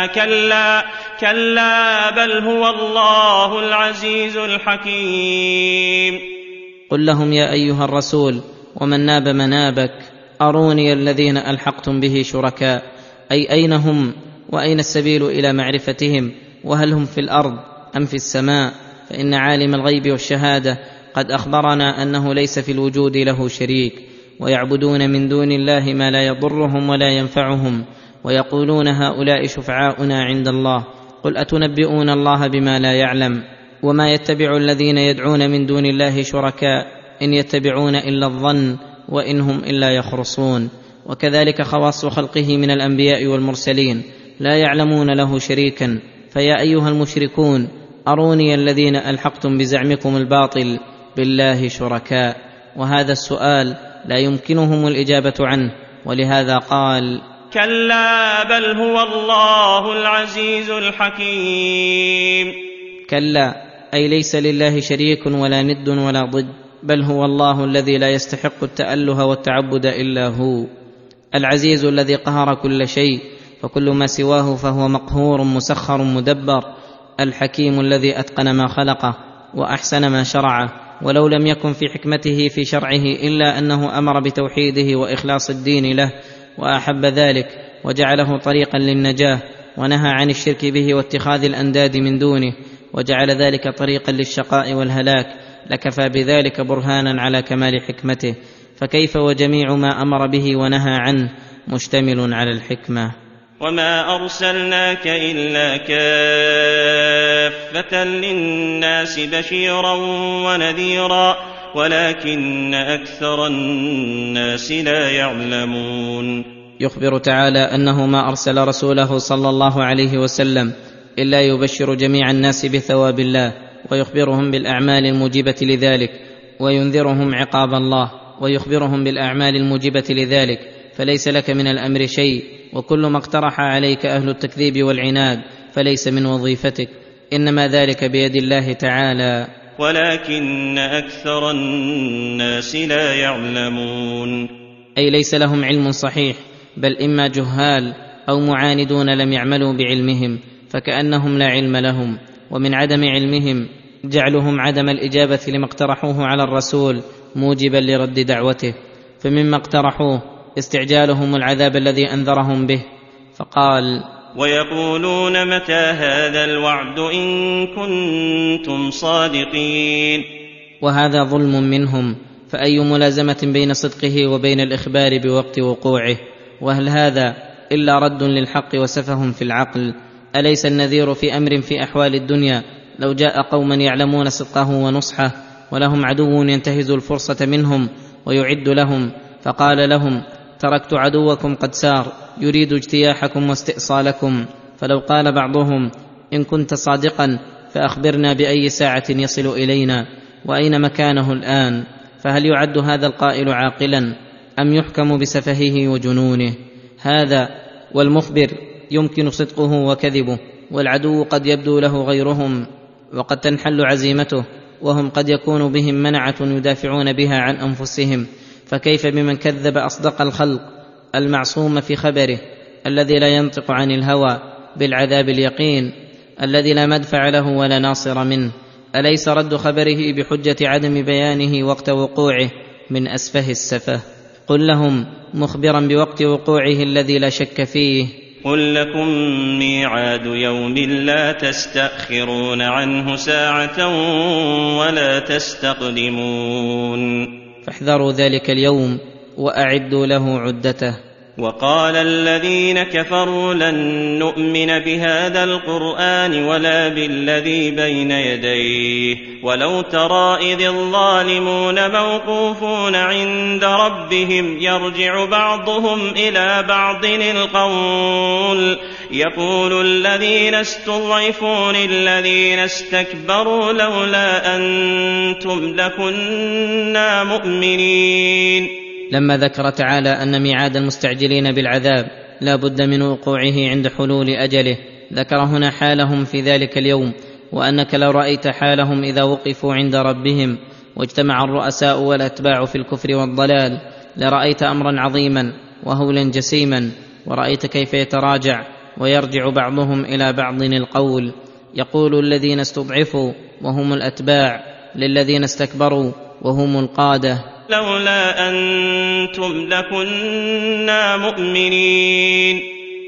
كلا كلا بل هو الله العزيز الحكيم. قل لهم يا ايها الرسول ومن ناب منابك اروني الذين الحقتم به شركاء؟ اي اين هم؟ واين السبيل إلى معرفتهم؟ وهل هم في الأرض؟ أم في السماء فإن عالم الغيب والشهادة قد أخبرنا أنه ليس في الوجود له شريك. ويعبدون من دون الله ما لا يضرهم ولا ينفعهم ويقولون هؤلاء شفعاؤنا عند الله. قل أتنبئون الله بما لا يعلم؟ وما يتبع الذين يدعون من دون الله شركاء؟ إن يتبعون إلا الظن وإن هم إلا يخرصون. وكذلك خواص خلقه من الأنبياء والمرسلين. لا يعلمون له شريكا. فيا أيها المشركون أروني الذين ألحقتم بزعمكم الباطل بالله شركاء. وهذا السؤال لا يمكنهم الإجابة عنه ولهذا قال كلا بل هو الله العزيز الحكيم. كلا أي ليس لله شريك ولا ند ولا ضد بل هو الله الذي لا يستحق التأله والتعبد إلا هو العزيز الذي قهر كل شيء فكل ما سواه فهو مقهور مسخر مدبر الحكيم الذي أتقن ما خلقه وأحسن ما شرعه. ولو لم يكن في حكمته في شرعه إلا أنه أمر بتوحيده وإخلاص الدين له وأحب ذلك وجعله طريقا للنجاة ونهى عن الشرك به واتخاذ الأنداد من دونه وجعل ذلك طريقا للشقاء والهلاك لكفى بذلك برهانا على كمال حكمته. فكيف وجميع ما أمر به ونهى عنه مشتمل على الحكمة. وما ارسلناك الا كافه للناس بشيرا ونذيرا ولكن أكثر الناس لا يعلمون يخبر تعالى انه ما ارسل رسوله صلى الله عليه وسلم الا يبشر جميع الناس بثواب الله ويخبرهم بالاعمال الموجبه لذلك وينذرهم عقاب الله ويخبرهم بالاعمال الموجبه لذلك فليس لك من الامر شيء وكل ما اقترح عليك أهل التكذيب والعناد فليس من وظيفتك. إنما ذلك بيد الله تعالى. ولكن أكثر الناس لا يعلمون. أي ليس لهم علم صحيح بل إما جهال أو معاندون لم يعملوا بعلمهم فكأنهم لا علم لهم. ومن عدم علمهم جعلهم عدم الإجابة لما اقترحوه على الرسول موجبا لرد دعوته. فمما اقترحوه استعجالهم العذاب الذي أنذرهم به. فقال ويقولون متى هذا الوعد إن كنتم صادقين؟ وهذا ظلم منهم فأي ملازمة بين صدقه وبين الإخبار بوقت وقوعه؟ وهل هذا إلا رد للحق وسفه في العقل؟ أليس النذير في أمر في أحوال الدنيا لو جاء قوما يعلمون صدقه ونصحه ولهم عدو ينتهز الفرصة منهم ويعد لهم؟ فقال لهم تركت عدوكم قد سار. يريد اجتياحكم واستئصالكم. فلو قال بعضهم إن كنت صادقا فأخبرنا بأي ساعة يصل إلينا وأين مكانه الآن؟ فهل يعد هذا القائل عاقلا؟ أم يحكم بسفهه وجنونه؟ هذا والمخبر يمكن صدقه وكذبه والعدو قد يبدو له غيرهم وقد تنحل عزيمته وهم قد يكون بهم منعة يدافعون بها عن أنفسهم. فكيف بمن كذب أصدق الخلق المعصوم في خبره الذي لا ينطق عن الهوى بالعذاب اليقين الذي لا مدفع له ولا ناصر منه؟ أليس رد خبره بحجة عدم بيانه وقت وقوعه من أسفه السفه؟ قل لهم مخبرا بوقت وقوعه الذي لا شك فيه. قل لكم ميعاد يوم لا تستأخرون عنه ساعة ولا تستقدمون. فاحذروا ذلك اليوم وأعدوا له عدته. وقال الذين كفروا لن نؤمن بهذا القرآن ولا بالذي بين يديه. ولو ترى إذ الظالمون موقوفون عند ربهم يرجع بعضهم إلى بعض القول. يقول الذين استضعفوا للذين استكبروا لولا أنتم لكنا مؤمنين. لما ذكر تعالى أن ميعاد المستعجلين بالعذاب لا بد من وقوعه عند حلول أجله ذكر هنا حالهم في ذلك اليوم وأنك لو رأيت حالهم إذا وقفوا عند ربهم واجتمع الرؤساء والأتباع في الكفر والضلال لرأيت أمرا عظيما وهولا جسيما ورأيت كيف يتراجع ويرجع بعضهم إلى بعض القول. يقول الذين استضعفوا وهم الأتباع للذين استكبروا وهم القادة. لولا أنتم لكنا مؤمنين.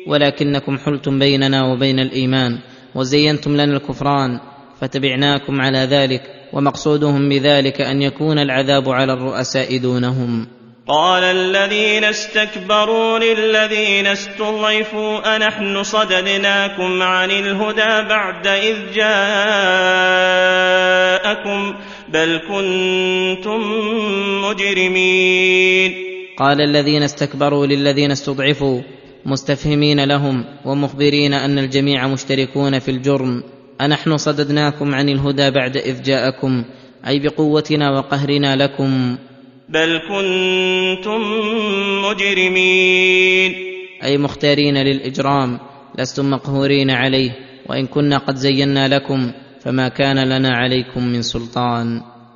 ولكنكم حلتم بيننا وبين الإيمان وزينتم لنا الكفران فتبعناكم على ذلك ومقصودهم بذلك أن يكون العذاب على الرؤساء دونهم. قال الذين استكبروا للذين استضعفوا أنحن صددناكم عن الهدى بعد إذ جاءكم بل كنتم مجرمين. قال الذين استكبروا للذين استضعفوا مستفهمين لهم ومخبرين أن الجميع مشتركون في الجرم. أنحن صددناكم عن الهدى بعد إذ جاءكم أي بقوتنا وقهرنا لكم. بل كنتم مجرمين. أي مختارين للإجرام لستم مقهورين عليه وإن كنا قد زينا لكم. فما كان لنا عليكم من سلطان.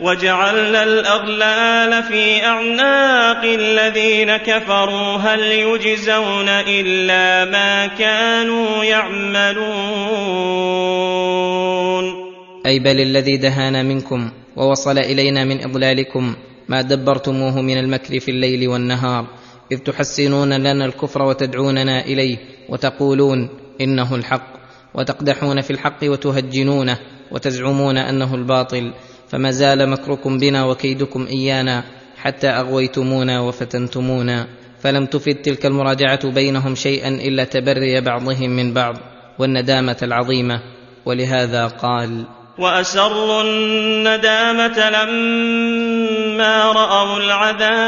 وجعلنا الأغلال في أعناق الذين كفروا. هل يجزون إلا ما كانوا يعملون؟ أي بل الذي دهانا منكم ووصل إلينا من إضلالكم ما دبرتموه من المكر في الليل والنهار إذ تحسنون لنا الكفر وتدعوننا إليه وتقولون إنه الحق وتقدحون في الحق وتهجنونه وتزعمون أنه الباطل. فما زال مكركم بنا وكيدكم إيانا حتى أغويتمونا وفتنتمونا فلم تفد تلك المراجعة بينهم شيئا إلا تبري بعضهم من بعض والندامة العظيمة ولهذا قال وأسروا الندامة لما رأوا العذاب.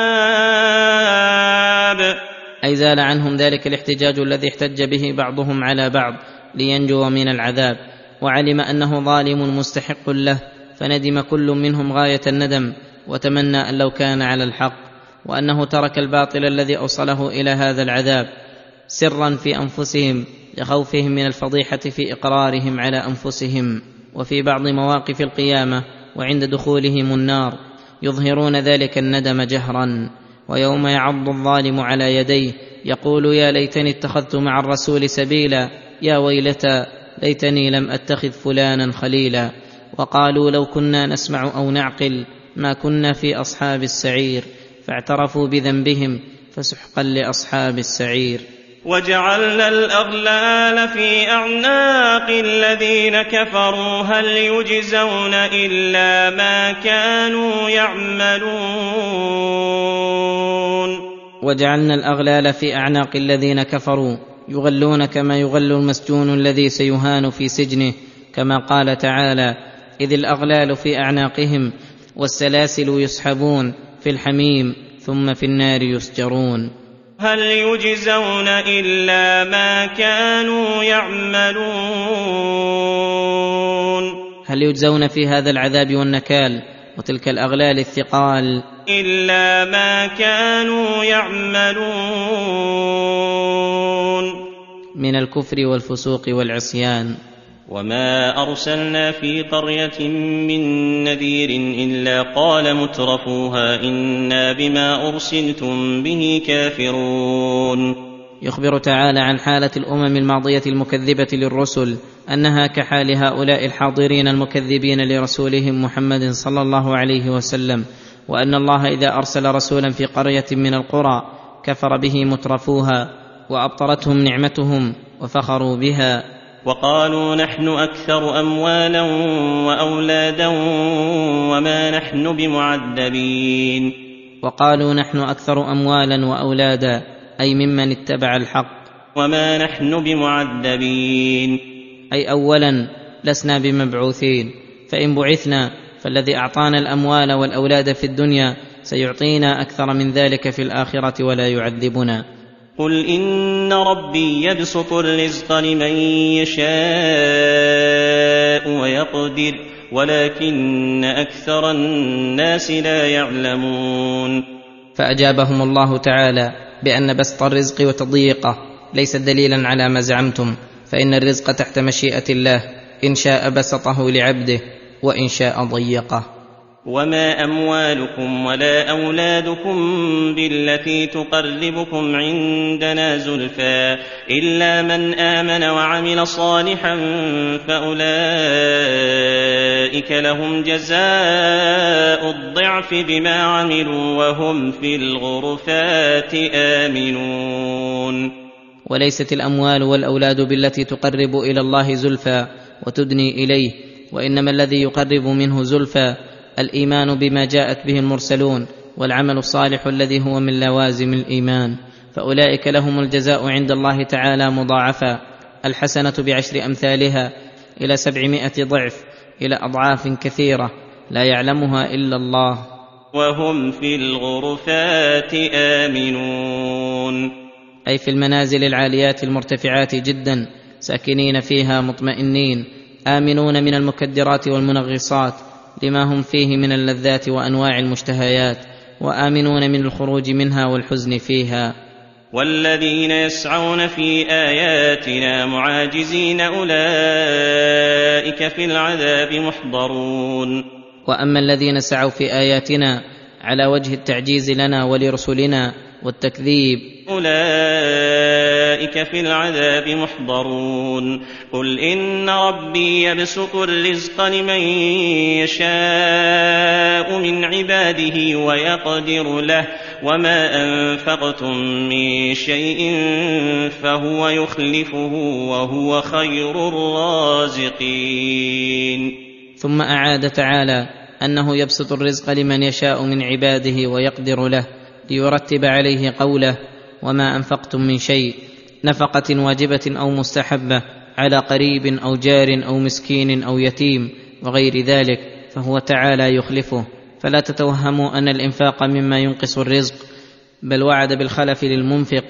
أي زال عنهم ذلك الاحتجاج الذي احتج به بعضهم على بعض لينجو من العذاب وعلم أنه ظالم مستحق له فندم كل منهم غاية الندم وتمنى أن لو كان على الحق وأنه ترك الباطل الذي أوصله إلى هذا العذاب سرا في أنفسهم لخوفهم من الفضيحة في إقرارهم على أنفسهم وفي بعض مواقف القيامة وعند دخولهم النار يظهرون ذلك الندم جهرا. ويوم يعض الظالم على يديه يقول يا ليتني اتخذت مع الرسول سبيلا يا ويلتى ليتني لم أتخذ فلانا خليلا. وقالوا لو كنا نسمع أو نعقل ما كنا في أصحاب السعير فاعترفوا بذنبهم فسحقا لأصحاب السعير. وجعلنا الأغلال في أعناق الذين كفروا هل يجزون إلا ما كانوا يعملون؟ وجعلنا الأغلال في أعناق الذين كفروا يغلون كما يغل المسجون الذي سيهان في سجنه كما قال تعالى إذ الأغلال في أعناقهم والسلاسل يسحبون في الحميم ثم في النار يسجرون. هل يجزون إلا ما كانوا يعملون؟ هل يجزون في هذا العذاب والنكال وتلك الأغلال الثقال؟ إلا ما كانوا يعملون. من الكفر والفسوق والعصيان. وما أرسلنا في قرية من نذير إلا قال مترفوها إنا بما أرسلتم به كافرون يخبر تعالى عن حالة الأمم الماضية المكذبة للرسل أنها كحال هؤلاء الحاضرين المكذبين لرسولهم محمد صلى الله عليه وسلم وأن الله إذا أرسل رسولا في قرية من القرى كفر به مترفوها وأبطرتهم نعمتهم وفخروا بها. وقالوا نحن أكثر أموالا وأولادا وما نحن بمعذبين. وقالوا نحن أكثر أموالا وأولادا أي ممن اتبع الحق. وما نحن بمعذبين. أي اولا لسنا بمبعوثين فإن بعثنا فالذي أعطانا الأموال والأولاد في الدنيا سيعطينا أكثر من ذلك في الآخرة ولا يعذبنا. قل ان ربي يبسط الرزق لمن يشاء ويقدر ولكن أكثر الناس لا يعلمون. فأجابهم الله تعالى بأن بسط الرزق وتضييقه ليس دليلا على ما زعمتم فإن الرزق تحت مشيئة الله إن شاء بسطه لعبده وإن شاء ضيقه. وما اموالكم ولا اولادكم بالتي تقربكم عندنا زلفى الا من امن وعمل صالحا فاولئك لهم جزاء الضعف بما عملوا وهم في الغرفات امنون وليست الاموال والاولاد بالتي تقرب إلى الله زلفى وتدني اليه وانما الذي يقرب منه زلفى الإيمان بما جاءت به المرسلون والعمل الصالح الذي هو من لوازم الإيمان. فأولئك لهم الجزاء عند الله تعالى مضاعفا. الحسنة بعشر أمثالها إلى سبعمائة ضعف إلى أضعاف كثيرة لا يعلمها إلا الله. وهم في الغرفات آمنون. أي في المنازل العاليات المرتفعات جدا ساكنين فيها مطمئنين آمنون من المكدرات والمنغصات لما هم فيه من اللذات وأنواع المشتهيات وآمنون من الخروج منها والحزن فيها. والذين يسعون في آياتنا معاجزين أولئك في العذاب محضرون. وأما الذين سعوا في آياتنا على وجه التعجيز لنا ولرسلنا والتكذيب أولئك في العذاب محضرون قل إن ربي يبسط الرزق لمن يشاء من عباده ويقدر له وما أنفقتم من شيء فهو يخلفه وهو خير الرازقين ثم أعاد تعالى أنه يبسط الرزق لمن يشاء من عباده ويقدر له ليرتب عليه قوله وما أنفقتم من شيء نفقة واجبة أو مستحبة على قريب أو جار أو مسكين أو يتيم وغير ذلك فهو تعالى يخلفه. فلا تتوهموا أن الإنفاق مما ينقص الرزق بل وعد بالخلف للمنفق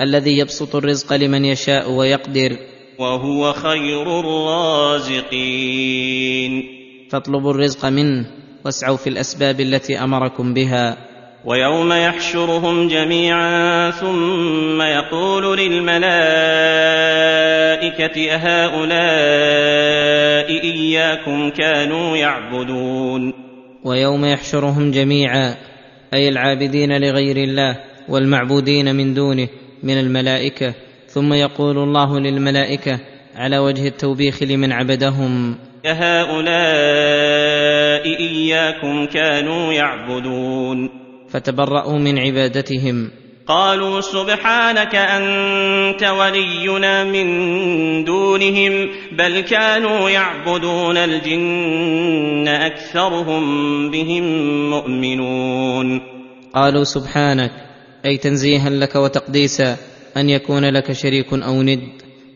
الذي يبسط الرزق لمن يشاء ويقدر. وهو خير الرازقين. فاطلبوا الرزق منه واسعوا في الأسباب التي أمركم بها. ويوم يحشرهم جميعا ثم يقول للملائكة أهؤلاء إياكم كانوا يعبدون ويوم يحشرهم جميعا أي العابدين لغير الله والمعبودين من دونه من الملائكة ثم يقول الله للملائكة على وجه التوبيخ لمن عبدهم. هؤلاء إياكم كانوا يعبدون. فتبرأوا من عبادتهم. قالوا سبحانك أنت ولينا من دونهم بل كانوا يعبدون الجن أكثرهم بهم مؤمنون. قالوا سبحانك أي تنزيها لك وتقديسا أن يكون لك شريك أو ند.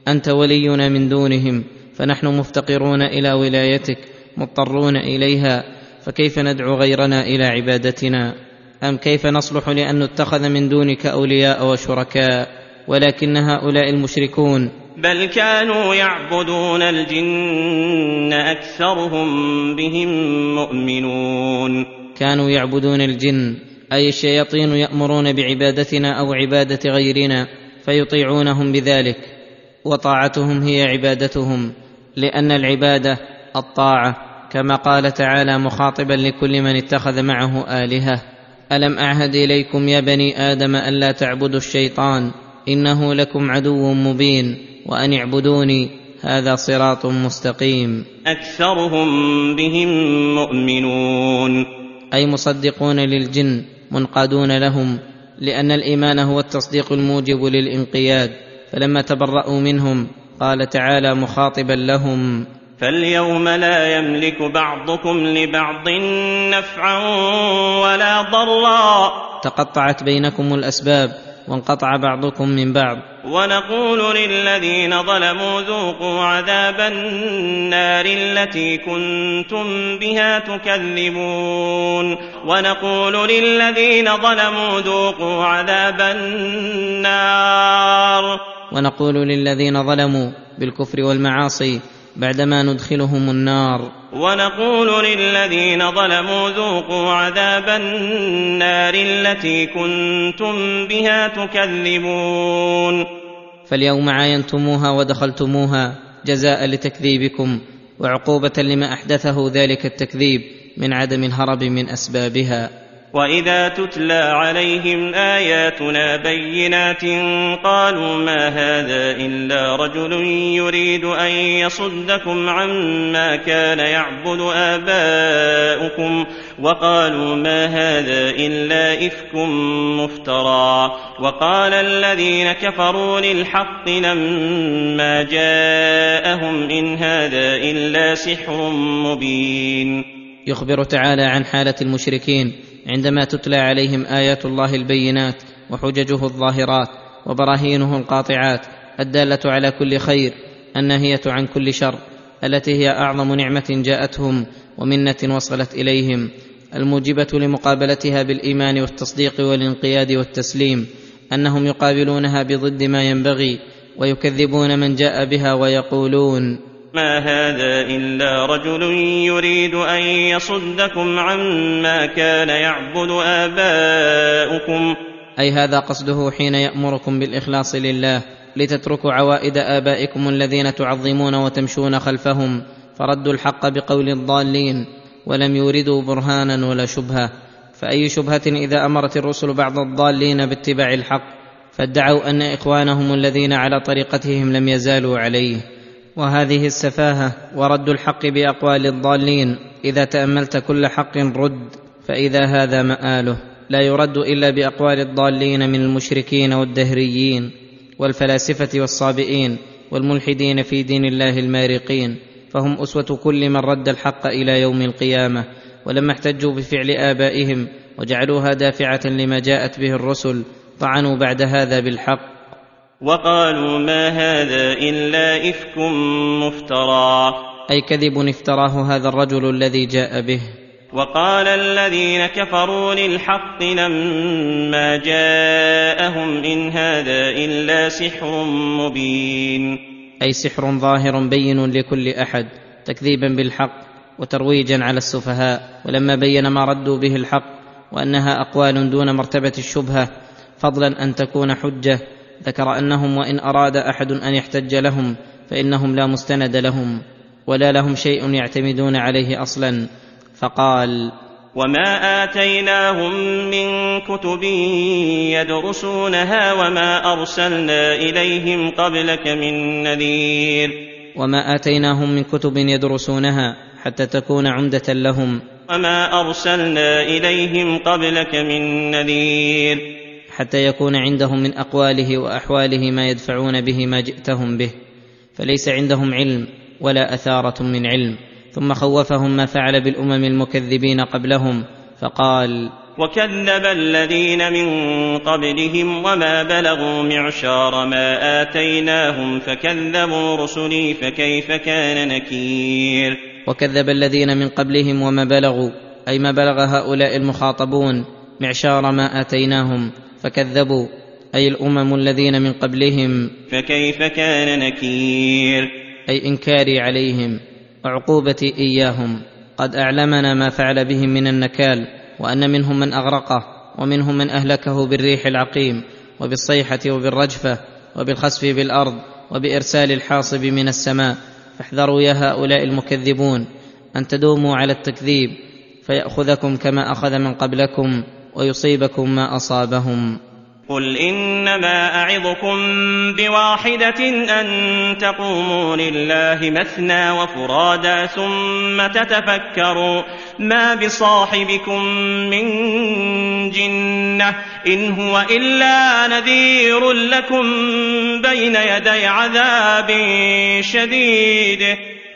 أنت ولينا من دونهم فنحن مفتقرون إلى ولايتك مضطرون إليها فكيف ندعو غيرنا إلى عبادتنا؟ أم كيف نصلح لأن نتخذ من دونك أولياء وشركاء ولكن هؤلاء المشركون؟ بل كانوا يعبدون الجن أكثرهم بهم مؤمنون. كانوا يعبدون الجن أي الشياطين يأمرون بعبادتنا أو عبادة غيرنا فيطيعونهم بذلك وطاعتهم هي عبادتهم لأن العبادة الطاعة كما قال تعالى مخاطبا لكل من اتخذ معه آلهة. ألم أعهد إليكم يا بني آدم الا تعبدوا الشيطان؟ إنه لكم عدو مبين وأن اعبدوني هذا صراط مستقيم. أكثرهم بهم مؤمنون. أي مصدقون للجن منقادون لهم لأن الإيمان هو التصديق الموجب للانقياد. فلما تبرأوا منهم قال تعالى مخاطبا لهم. فاليوم لا يملك بعضكم لبعض نفعا ولا ضرا. تقطعت بينكم الأسباب وانقطع بعضكم من بعض. ونقول للذين ظلموا ذوقوا عذاب النار التي كنتم بها تكذبون. ونقول للذين ظلموا ذوقوا عذاب النار. ونقول للذين ظلموا بالكفر والمعاصي بعدما ندخلهم النار. ونقول للذين ظلموا ذوقوا عذاب النار التي كنتم بها تكذبون. فاليوم عاينتموها ودخلتموها جزاء لتكذيبكم وعقوبة لما أحدثه ذلك التكذيب من عدم الهرب من أسبابها. واذا تتلى عليهم اياتنا بينات قالوا ما هذا الا رجل يريد ان يصدكم عما كان يعبد اباؤكم وقالوا ما هذا الا افك مفترى وقال الذين كفروا للحق لما جاءهم ان هذا الا سحر مبين يخبر تعالى عن حالة المشركين عندما تتلى عليهم آيات الله البينات وحججه الظاهرات وبراهينه القاطعات الدالة على كل خير الناهية عن كل شر التي هي أعظم نعمة جاءتهم ومنة وصلت إليهم الموجبة لمقابلتها بالإيمان والتصديق والانقياد والتسليم أنهم يقابلونها بضد ما ينبغي ويكذبون من جاء بها ويقولون ما هذا الا رجل يريد ان يصدكم عما كان يعبد اباؤكم. اي هذا قصده حين يامركم بالاخلاص لله لتتركوا عوائد ابائكم الذين تعظمون وتمشون خلفهم فردوا الحق بقول الضالين ولم يوردوا برهانا ولا شبهه. فاي شبهه اذا امرت الرسل بعض الضالين باتباع الحق؟ فادعوا ان اخوانهم الذين على طريقتهم لم يزالوا عليه. وهذه السفاهة ورد الحق بأقوال الضالين. إذا تأملت كل حق رد فإذا هذا مآله. لا يرد إلا بأقوال الضالين من المشركين والدهريين والفلاسفة والصابئين والملحدين في دين الله المارقين. فهم أسوة كل من رد الحق إلى يوم القيامة ولما احتجوا بفعل آبائهم وجعلوها دافعة لما جاءت به الرسل طعنوا بعد هذا بالحق. وقالوا ما هذا إلا إفك مفترى. أي كذب افتراه هذا الرجل الذي جاء به. وقال الذين كفروا للحق لما جاءهم إن هذا إلا سحر مبين. أي سحر ظاهر بين لكل أحد تكذيبا بالحق وترويجا على السفهاء ولما بين ما ردوا به الحق وأنها أقوال دون مرتبة الشبهة فضلا أن تكون حجة. ذكر أنهم وإن أراد أحد أن يحتج لهم فإنهم لا مستند لهم ولا لهم شيء يعتمدون عليه أصلا. فقال وما اتيناهم من كتب يدرسونها وما ارسلنا اليهم قبلك من نذير. وما اتيناهم من كتب يدرسونها حتى تكون عمدة لهم. وما ارسلنا اليهم قبلك من نذير. حتى يكون عندهم من أقواله وأحواله ما يدفعون به ما جئتهم به فليس عندهم علم ولا أثارة من علم. ثم خوفهم ما فعل بالأمم المكذبين قبلهم فقال وكذب الذين من قبلهم وما بلغوا معشار ما آتيناهم فكذبوا رسلي فكيف كان نكير؟ وكذب الذين من قبلهم وما بلغوا أي ما بلغ هؤلاء المخاطبون معشار ما آتيناهم فكذبوا. أي الأمم الذين من قبلهم. فكيف كان نكير؟ أي إنكاري عليهم. وعقوبتي إياهم. قد أعلمنا ما فعل بهم من النكال وأن منهم من أغرقه ومنهم من أهلكه بالريح العقيم وبالصيحة وبالرجفة وبالخسف بالأرض وبإرسال الحاصب من السماء. فاحذروا يا هؤلاء المكذبون. أن تدوموا على التكذيب. فيأخذكم كما أخذ من قبلكم. ويصيبكم ما أصابهم. قل انما اعظكم بواحده ان تقوموا لله مثنى وفرادى ثم تتفكروا ما بصاحبكم من جنه ان هو الا نذير لكم بين يدي عذاب شديد.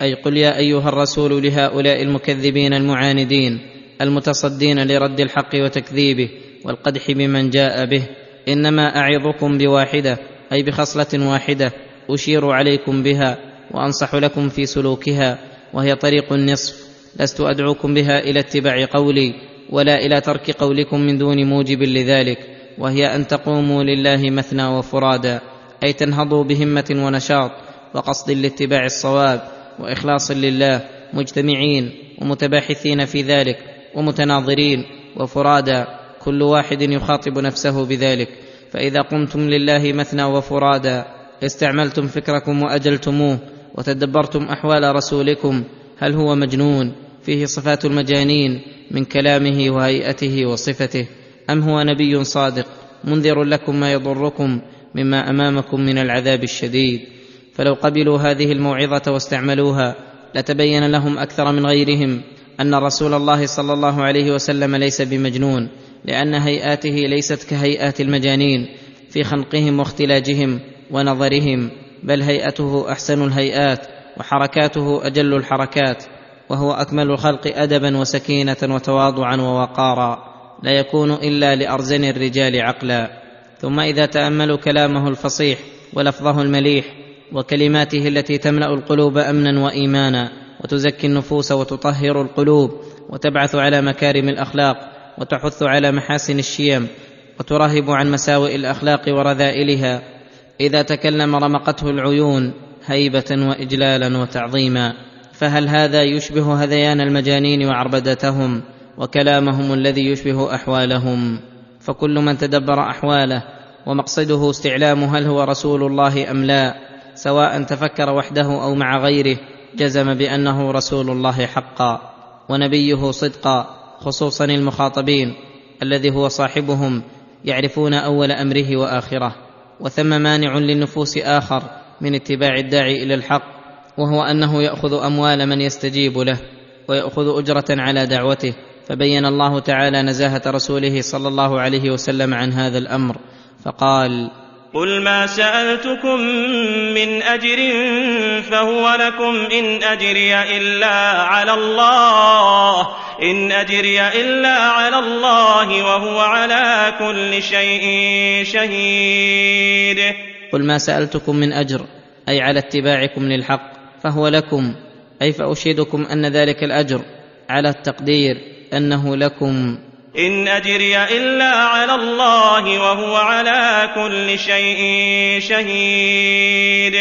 أي قل يا ايها الرسول لهؤلاء المكذبين المعاندين. المتصدين لرد الحق وتكذيبه والقدح بمن جاء به. إنما أعظكم بواحدة أي بخصلة واحدة أشير عليكم بها وأنصح لكم في سلوكها وهي طريق النصف. لست أدعوكم بها إلى اتباع قولي ولا إلى ترك قولكم من دون موجب لذلك وهي أن تقوموا لله مثنى وفرادا أي تنهضوا بهمة ونشاط وقصد لاتباع الصواب وإخلاص لله مجتمعين ومتباحثين في ذلك. ومتناظرين وفرادا كل واحد يخاطب نفسه بذلك. فإذا قمتم لله مثنى وفرادا استعملتم فكركم وأجلتموه وتدبرتم أحوال رسولكم هل هو مجنون؟ فيه صفات المجانين من كلامه وهيئته وصفته. أم هو نبي صادق منذر لكم ما يضركم مما أمامكم من العذاب الشديد؟ فلو قبلوا هذه الموعظة واستعملوها لتبين لهم أكثر من غيرهم. أن رسول الله صلى الله عليه وسلم ليس بمجنون لأن هيئاته ليست كهيئات المجانين في خنقهم واختلاجهم ونظرهم بل هيئته أحسن الهيئات وحركاته أجل الحركات وهو أكمل الخلق ادبا وسكينة وتواضعا ووقارا لا يكون إلا لأرزن الرجال عقلا. ثم إذا تأملوا كلامه الفصيح ولفظه المليح وكلماته التي تملأ القلوب امنا وايمانا وتزكي النفوس وتطهر القلوب وتبعث على مكارم الأخلاق وتحث على محاسن الشيم وترهب عن مساوئ الأخلاق ورذائلها. إذا تكلم رمقته العيون هيبة وإجلالا وتعظيما. فهل هذا يشبه هذيان المجانين وعربدتهم وكلامهم الذي يشبه أحوالهم؟ فكل من تدبر أحواله ومقصده استعلام هل هو رسول الله أم لا سواء تفكر وحده أو مع غيره جزم بأنه رسول الله حقا ونبيه صدقا خصوصا المخاطبين الذي هو صاحبهم يعرفون أول أمره وآخره. وثم مانع للنفوس آخر من اتباع الداعي إلى الحق وهو أنه يأخذ أموال من يستجيب له ويأخذ أجرة على دعوته. فبين الله تعالى نزاهة رسوله صلى الله عليه وسلم عن هذا الأمر فقال قل ما سألتكم من أجر فهو لكم إن أجري إلا على الله إن أجري إلا على الله وهو على كل شيء شهيد. قل ما سألتكم من أجر أي على اتباعكم للحق فهو لكم أي فأشهدكم أن ذلك الأجر على التقدير أنه لكم. إن أجري إلا على الله وهو على كل شيء شهيد.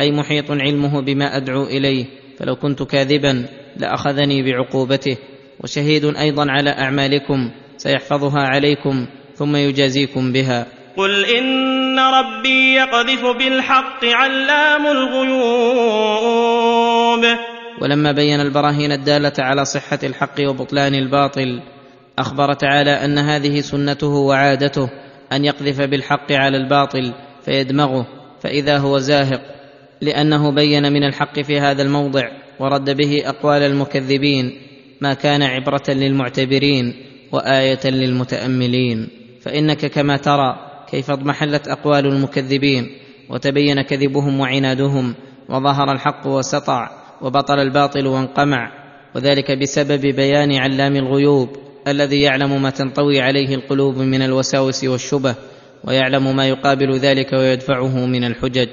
أي محيط علمه بما أدعو إليه فلو كنت كاذبا لأخذني بعقوبته. وشهيد أيضا على أعمالكم سيحفظها عليكم ثم يجازيكم بها. قل إن ربي يقذف بالحق علام الغيوب. ولما بين البراهين الدالة على صحة الحق وبطلان الباطل أخبر تعالى أن هذه سنته وعادته أن يقذف بالحق على الباطل فيدمغه فإذا هو زاهق لأنه بين من الحق في هذا الموضع ورد به أقوال المكذبين ما كان عبرة للمعتبرين وآية للمتأملين. فإنك كما ترى كيف اضمحلت أقوال المكذبين وتبين كذبهم وعنادهم وظهر الحق وسطع وبطل الباطل وانقمع وذلك بسبب بيان علام الغيوب. الذي يعلم ما تنطوي عليه القلوب من الوساوس والشبه ويعلم ما يقابل ذلك ويدفعه من الحجج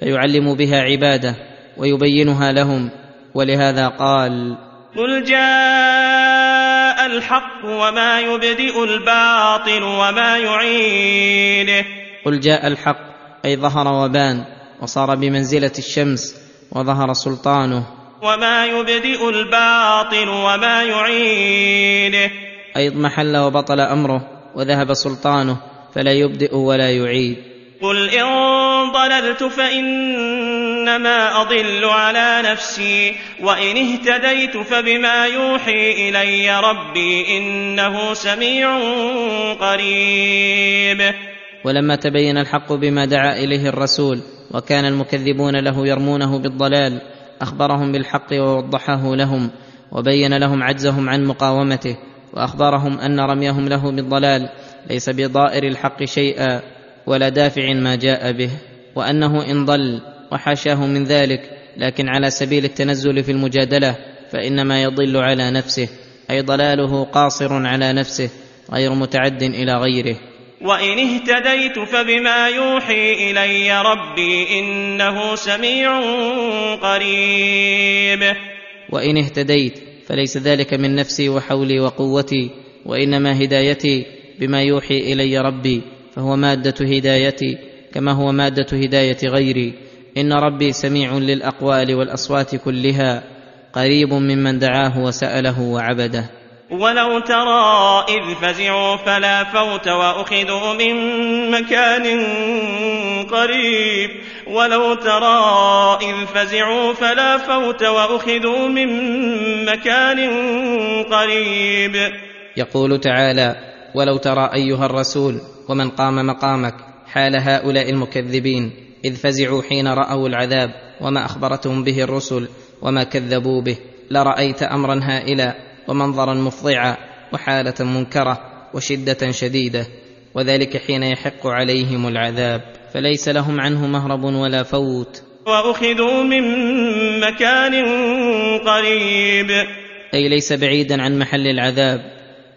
فيعلم بها عباده ويبينها لهم ولهذا قال قل جاء الحق وما يبدئ الباطل وما يعيده. قل جاء الحق أي ظهر وبان وصار بمنزلة الشمس وظهر سلطانه. وما يبدئ الباطل وما يعيده. أي اضمحل وبطل أمره وذهب سلطانه فلا يبدئ ولا يعيد. قل إن ضللت فإنما أضل على نفسي وإن اهتديت فبما يوحي إلي ربي إنه سميع قريب. ولما تبين الحق بما دعا إليه الرسول وكان المكذبون له يرمونه بالضلال أخبرهم بالحق ووضحه لهم وبين لهم عجزهم عن مقاومته وأخبرهم أن رميهم له بالضلال ليس بضائر الحق شيئا ولا دافع ما جاء به وأنه إن ضل وحاشاه من ذلك لكن على سبيل التنزل في المجادلة فإنما يضل على نفسه أي ضلاله قاصر على نفسه غير متعد إلى غيره. وإن اهتديت فبما يوحي إلي ربي إنه سميع قريب. وإن اهتديت فليس ذلك من نفسي وحولي وقوتي وإنما هدايتي بما يوحي إلي ربي فهو مادة هدايتي كما هو مادة هداية غيري. إن ربي سميع للأقوال والأصوات كلها قريب ممن دعاه وسأله وعبده. ولو ترى إذ فزعوا فلا فوت وأخذوا من مكان قريب. ولو ترى إذ فزعوا فلا فوت وأخذوا من مكان قريب. يقول تعالى ولو ترى أيها الرسول ومن قام مقامك حال هؤلاء المكذبين إذ فزعوا حين رأوا العذاب وما أخبرتهم به الرسل وما كذبوا به لرأيت أمرا هائلا ومنظرا مفضعا وحالة منكرة وشدة شديدة وذلك حين يحق عليهم العذاب. فليس لهم عنه مهرب ولا فوت. وأخذوا من مكان قريب. أي ليس بعيدا عن محل العذاب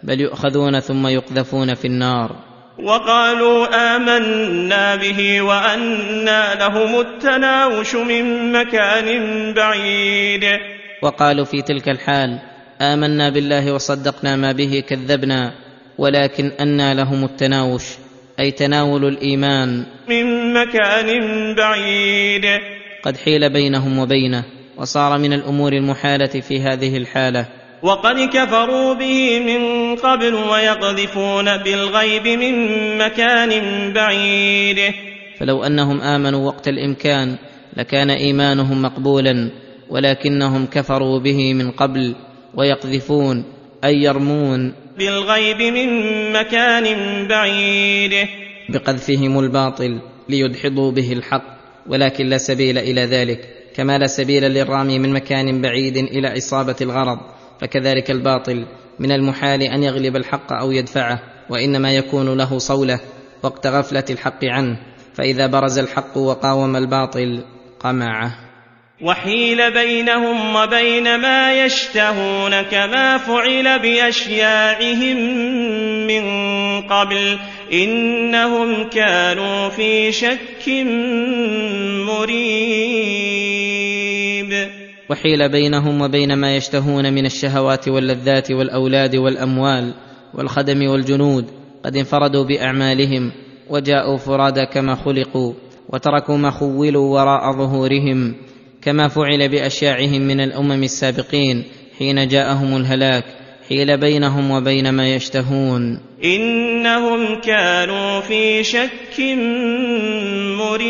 بل يؤخذون ثم يقذفون في النار. وقالوا آمنا به وأنى لهم التناوش من مكان بعيد. وقالوا في تلك الحال آمنا بالله وصدقنا ما به كذبنا ولكن أنى لهم التناوش أي تناول الإيمان. من مكان بعيد. قد حيل بينهم وبينه وصار من الأمور المحالة في هذه الحالة. وقد كفروا به من قبل ويقذفون بالغيب من مكان بعيد. فلو أنهم آمنوا وقت الإمكان لكان إيمانهم مقبولا ولكنهم كفروا به من قبل. ويقذفون أي يرمون. بالغيب من مكان بعيد. بقذفهم الباطل ليدحضوا به الحق ولكن لا سبيل إلى ذلك. كما لا سبيل للرامي من مكان بعيد إلى إصابة الغرض فكذلك الباطل من المحال أن يغلب الحق أو يدفعه وإنما يكون له صولة وقت غفلة الحق عنه. فإذا برز الحق وقاوم الباطل قمعه. وحيل بينهم وبين ما يشتهون كما فعل بأشياعهم من قبل إنهم كانوا في شك مريب. وحيل بينهم وبين ما يشتهون من الشهوات واللذات والأولاد والأموال والخدم والجنود قد انفردوا بأعمالهم وجاءوا فرادى كما خلقوا وتركوا ما خولوا وراء ظهورهم كما فعل بأشياعهم من الأمم السابقين حين جاءهم الهلاك حيل بينهم وبين ما يشتهون. إنهم كانوا في شك مريب.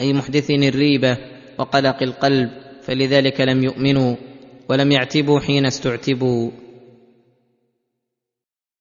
أي محدثين الريبه وقلق القلب فلذلك لم يؤمنوا ولم يعتبوا حين استعتبوا.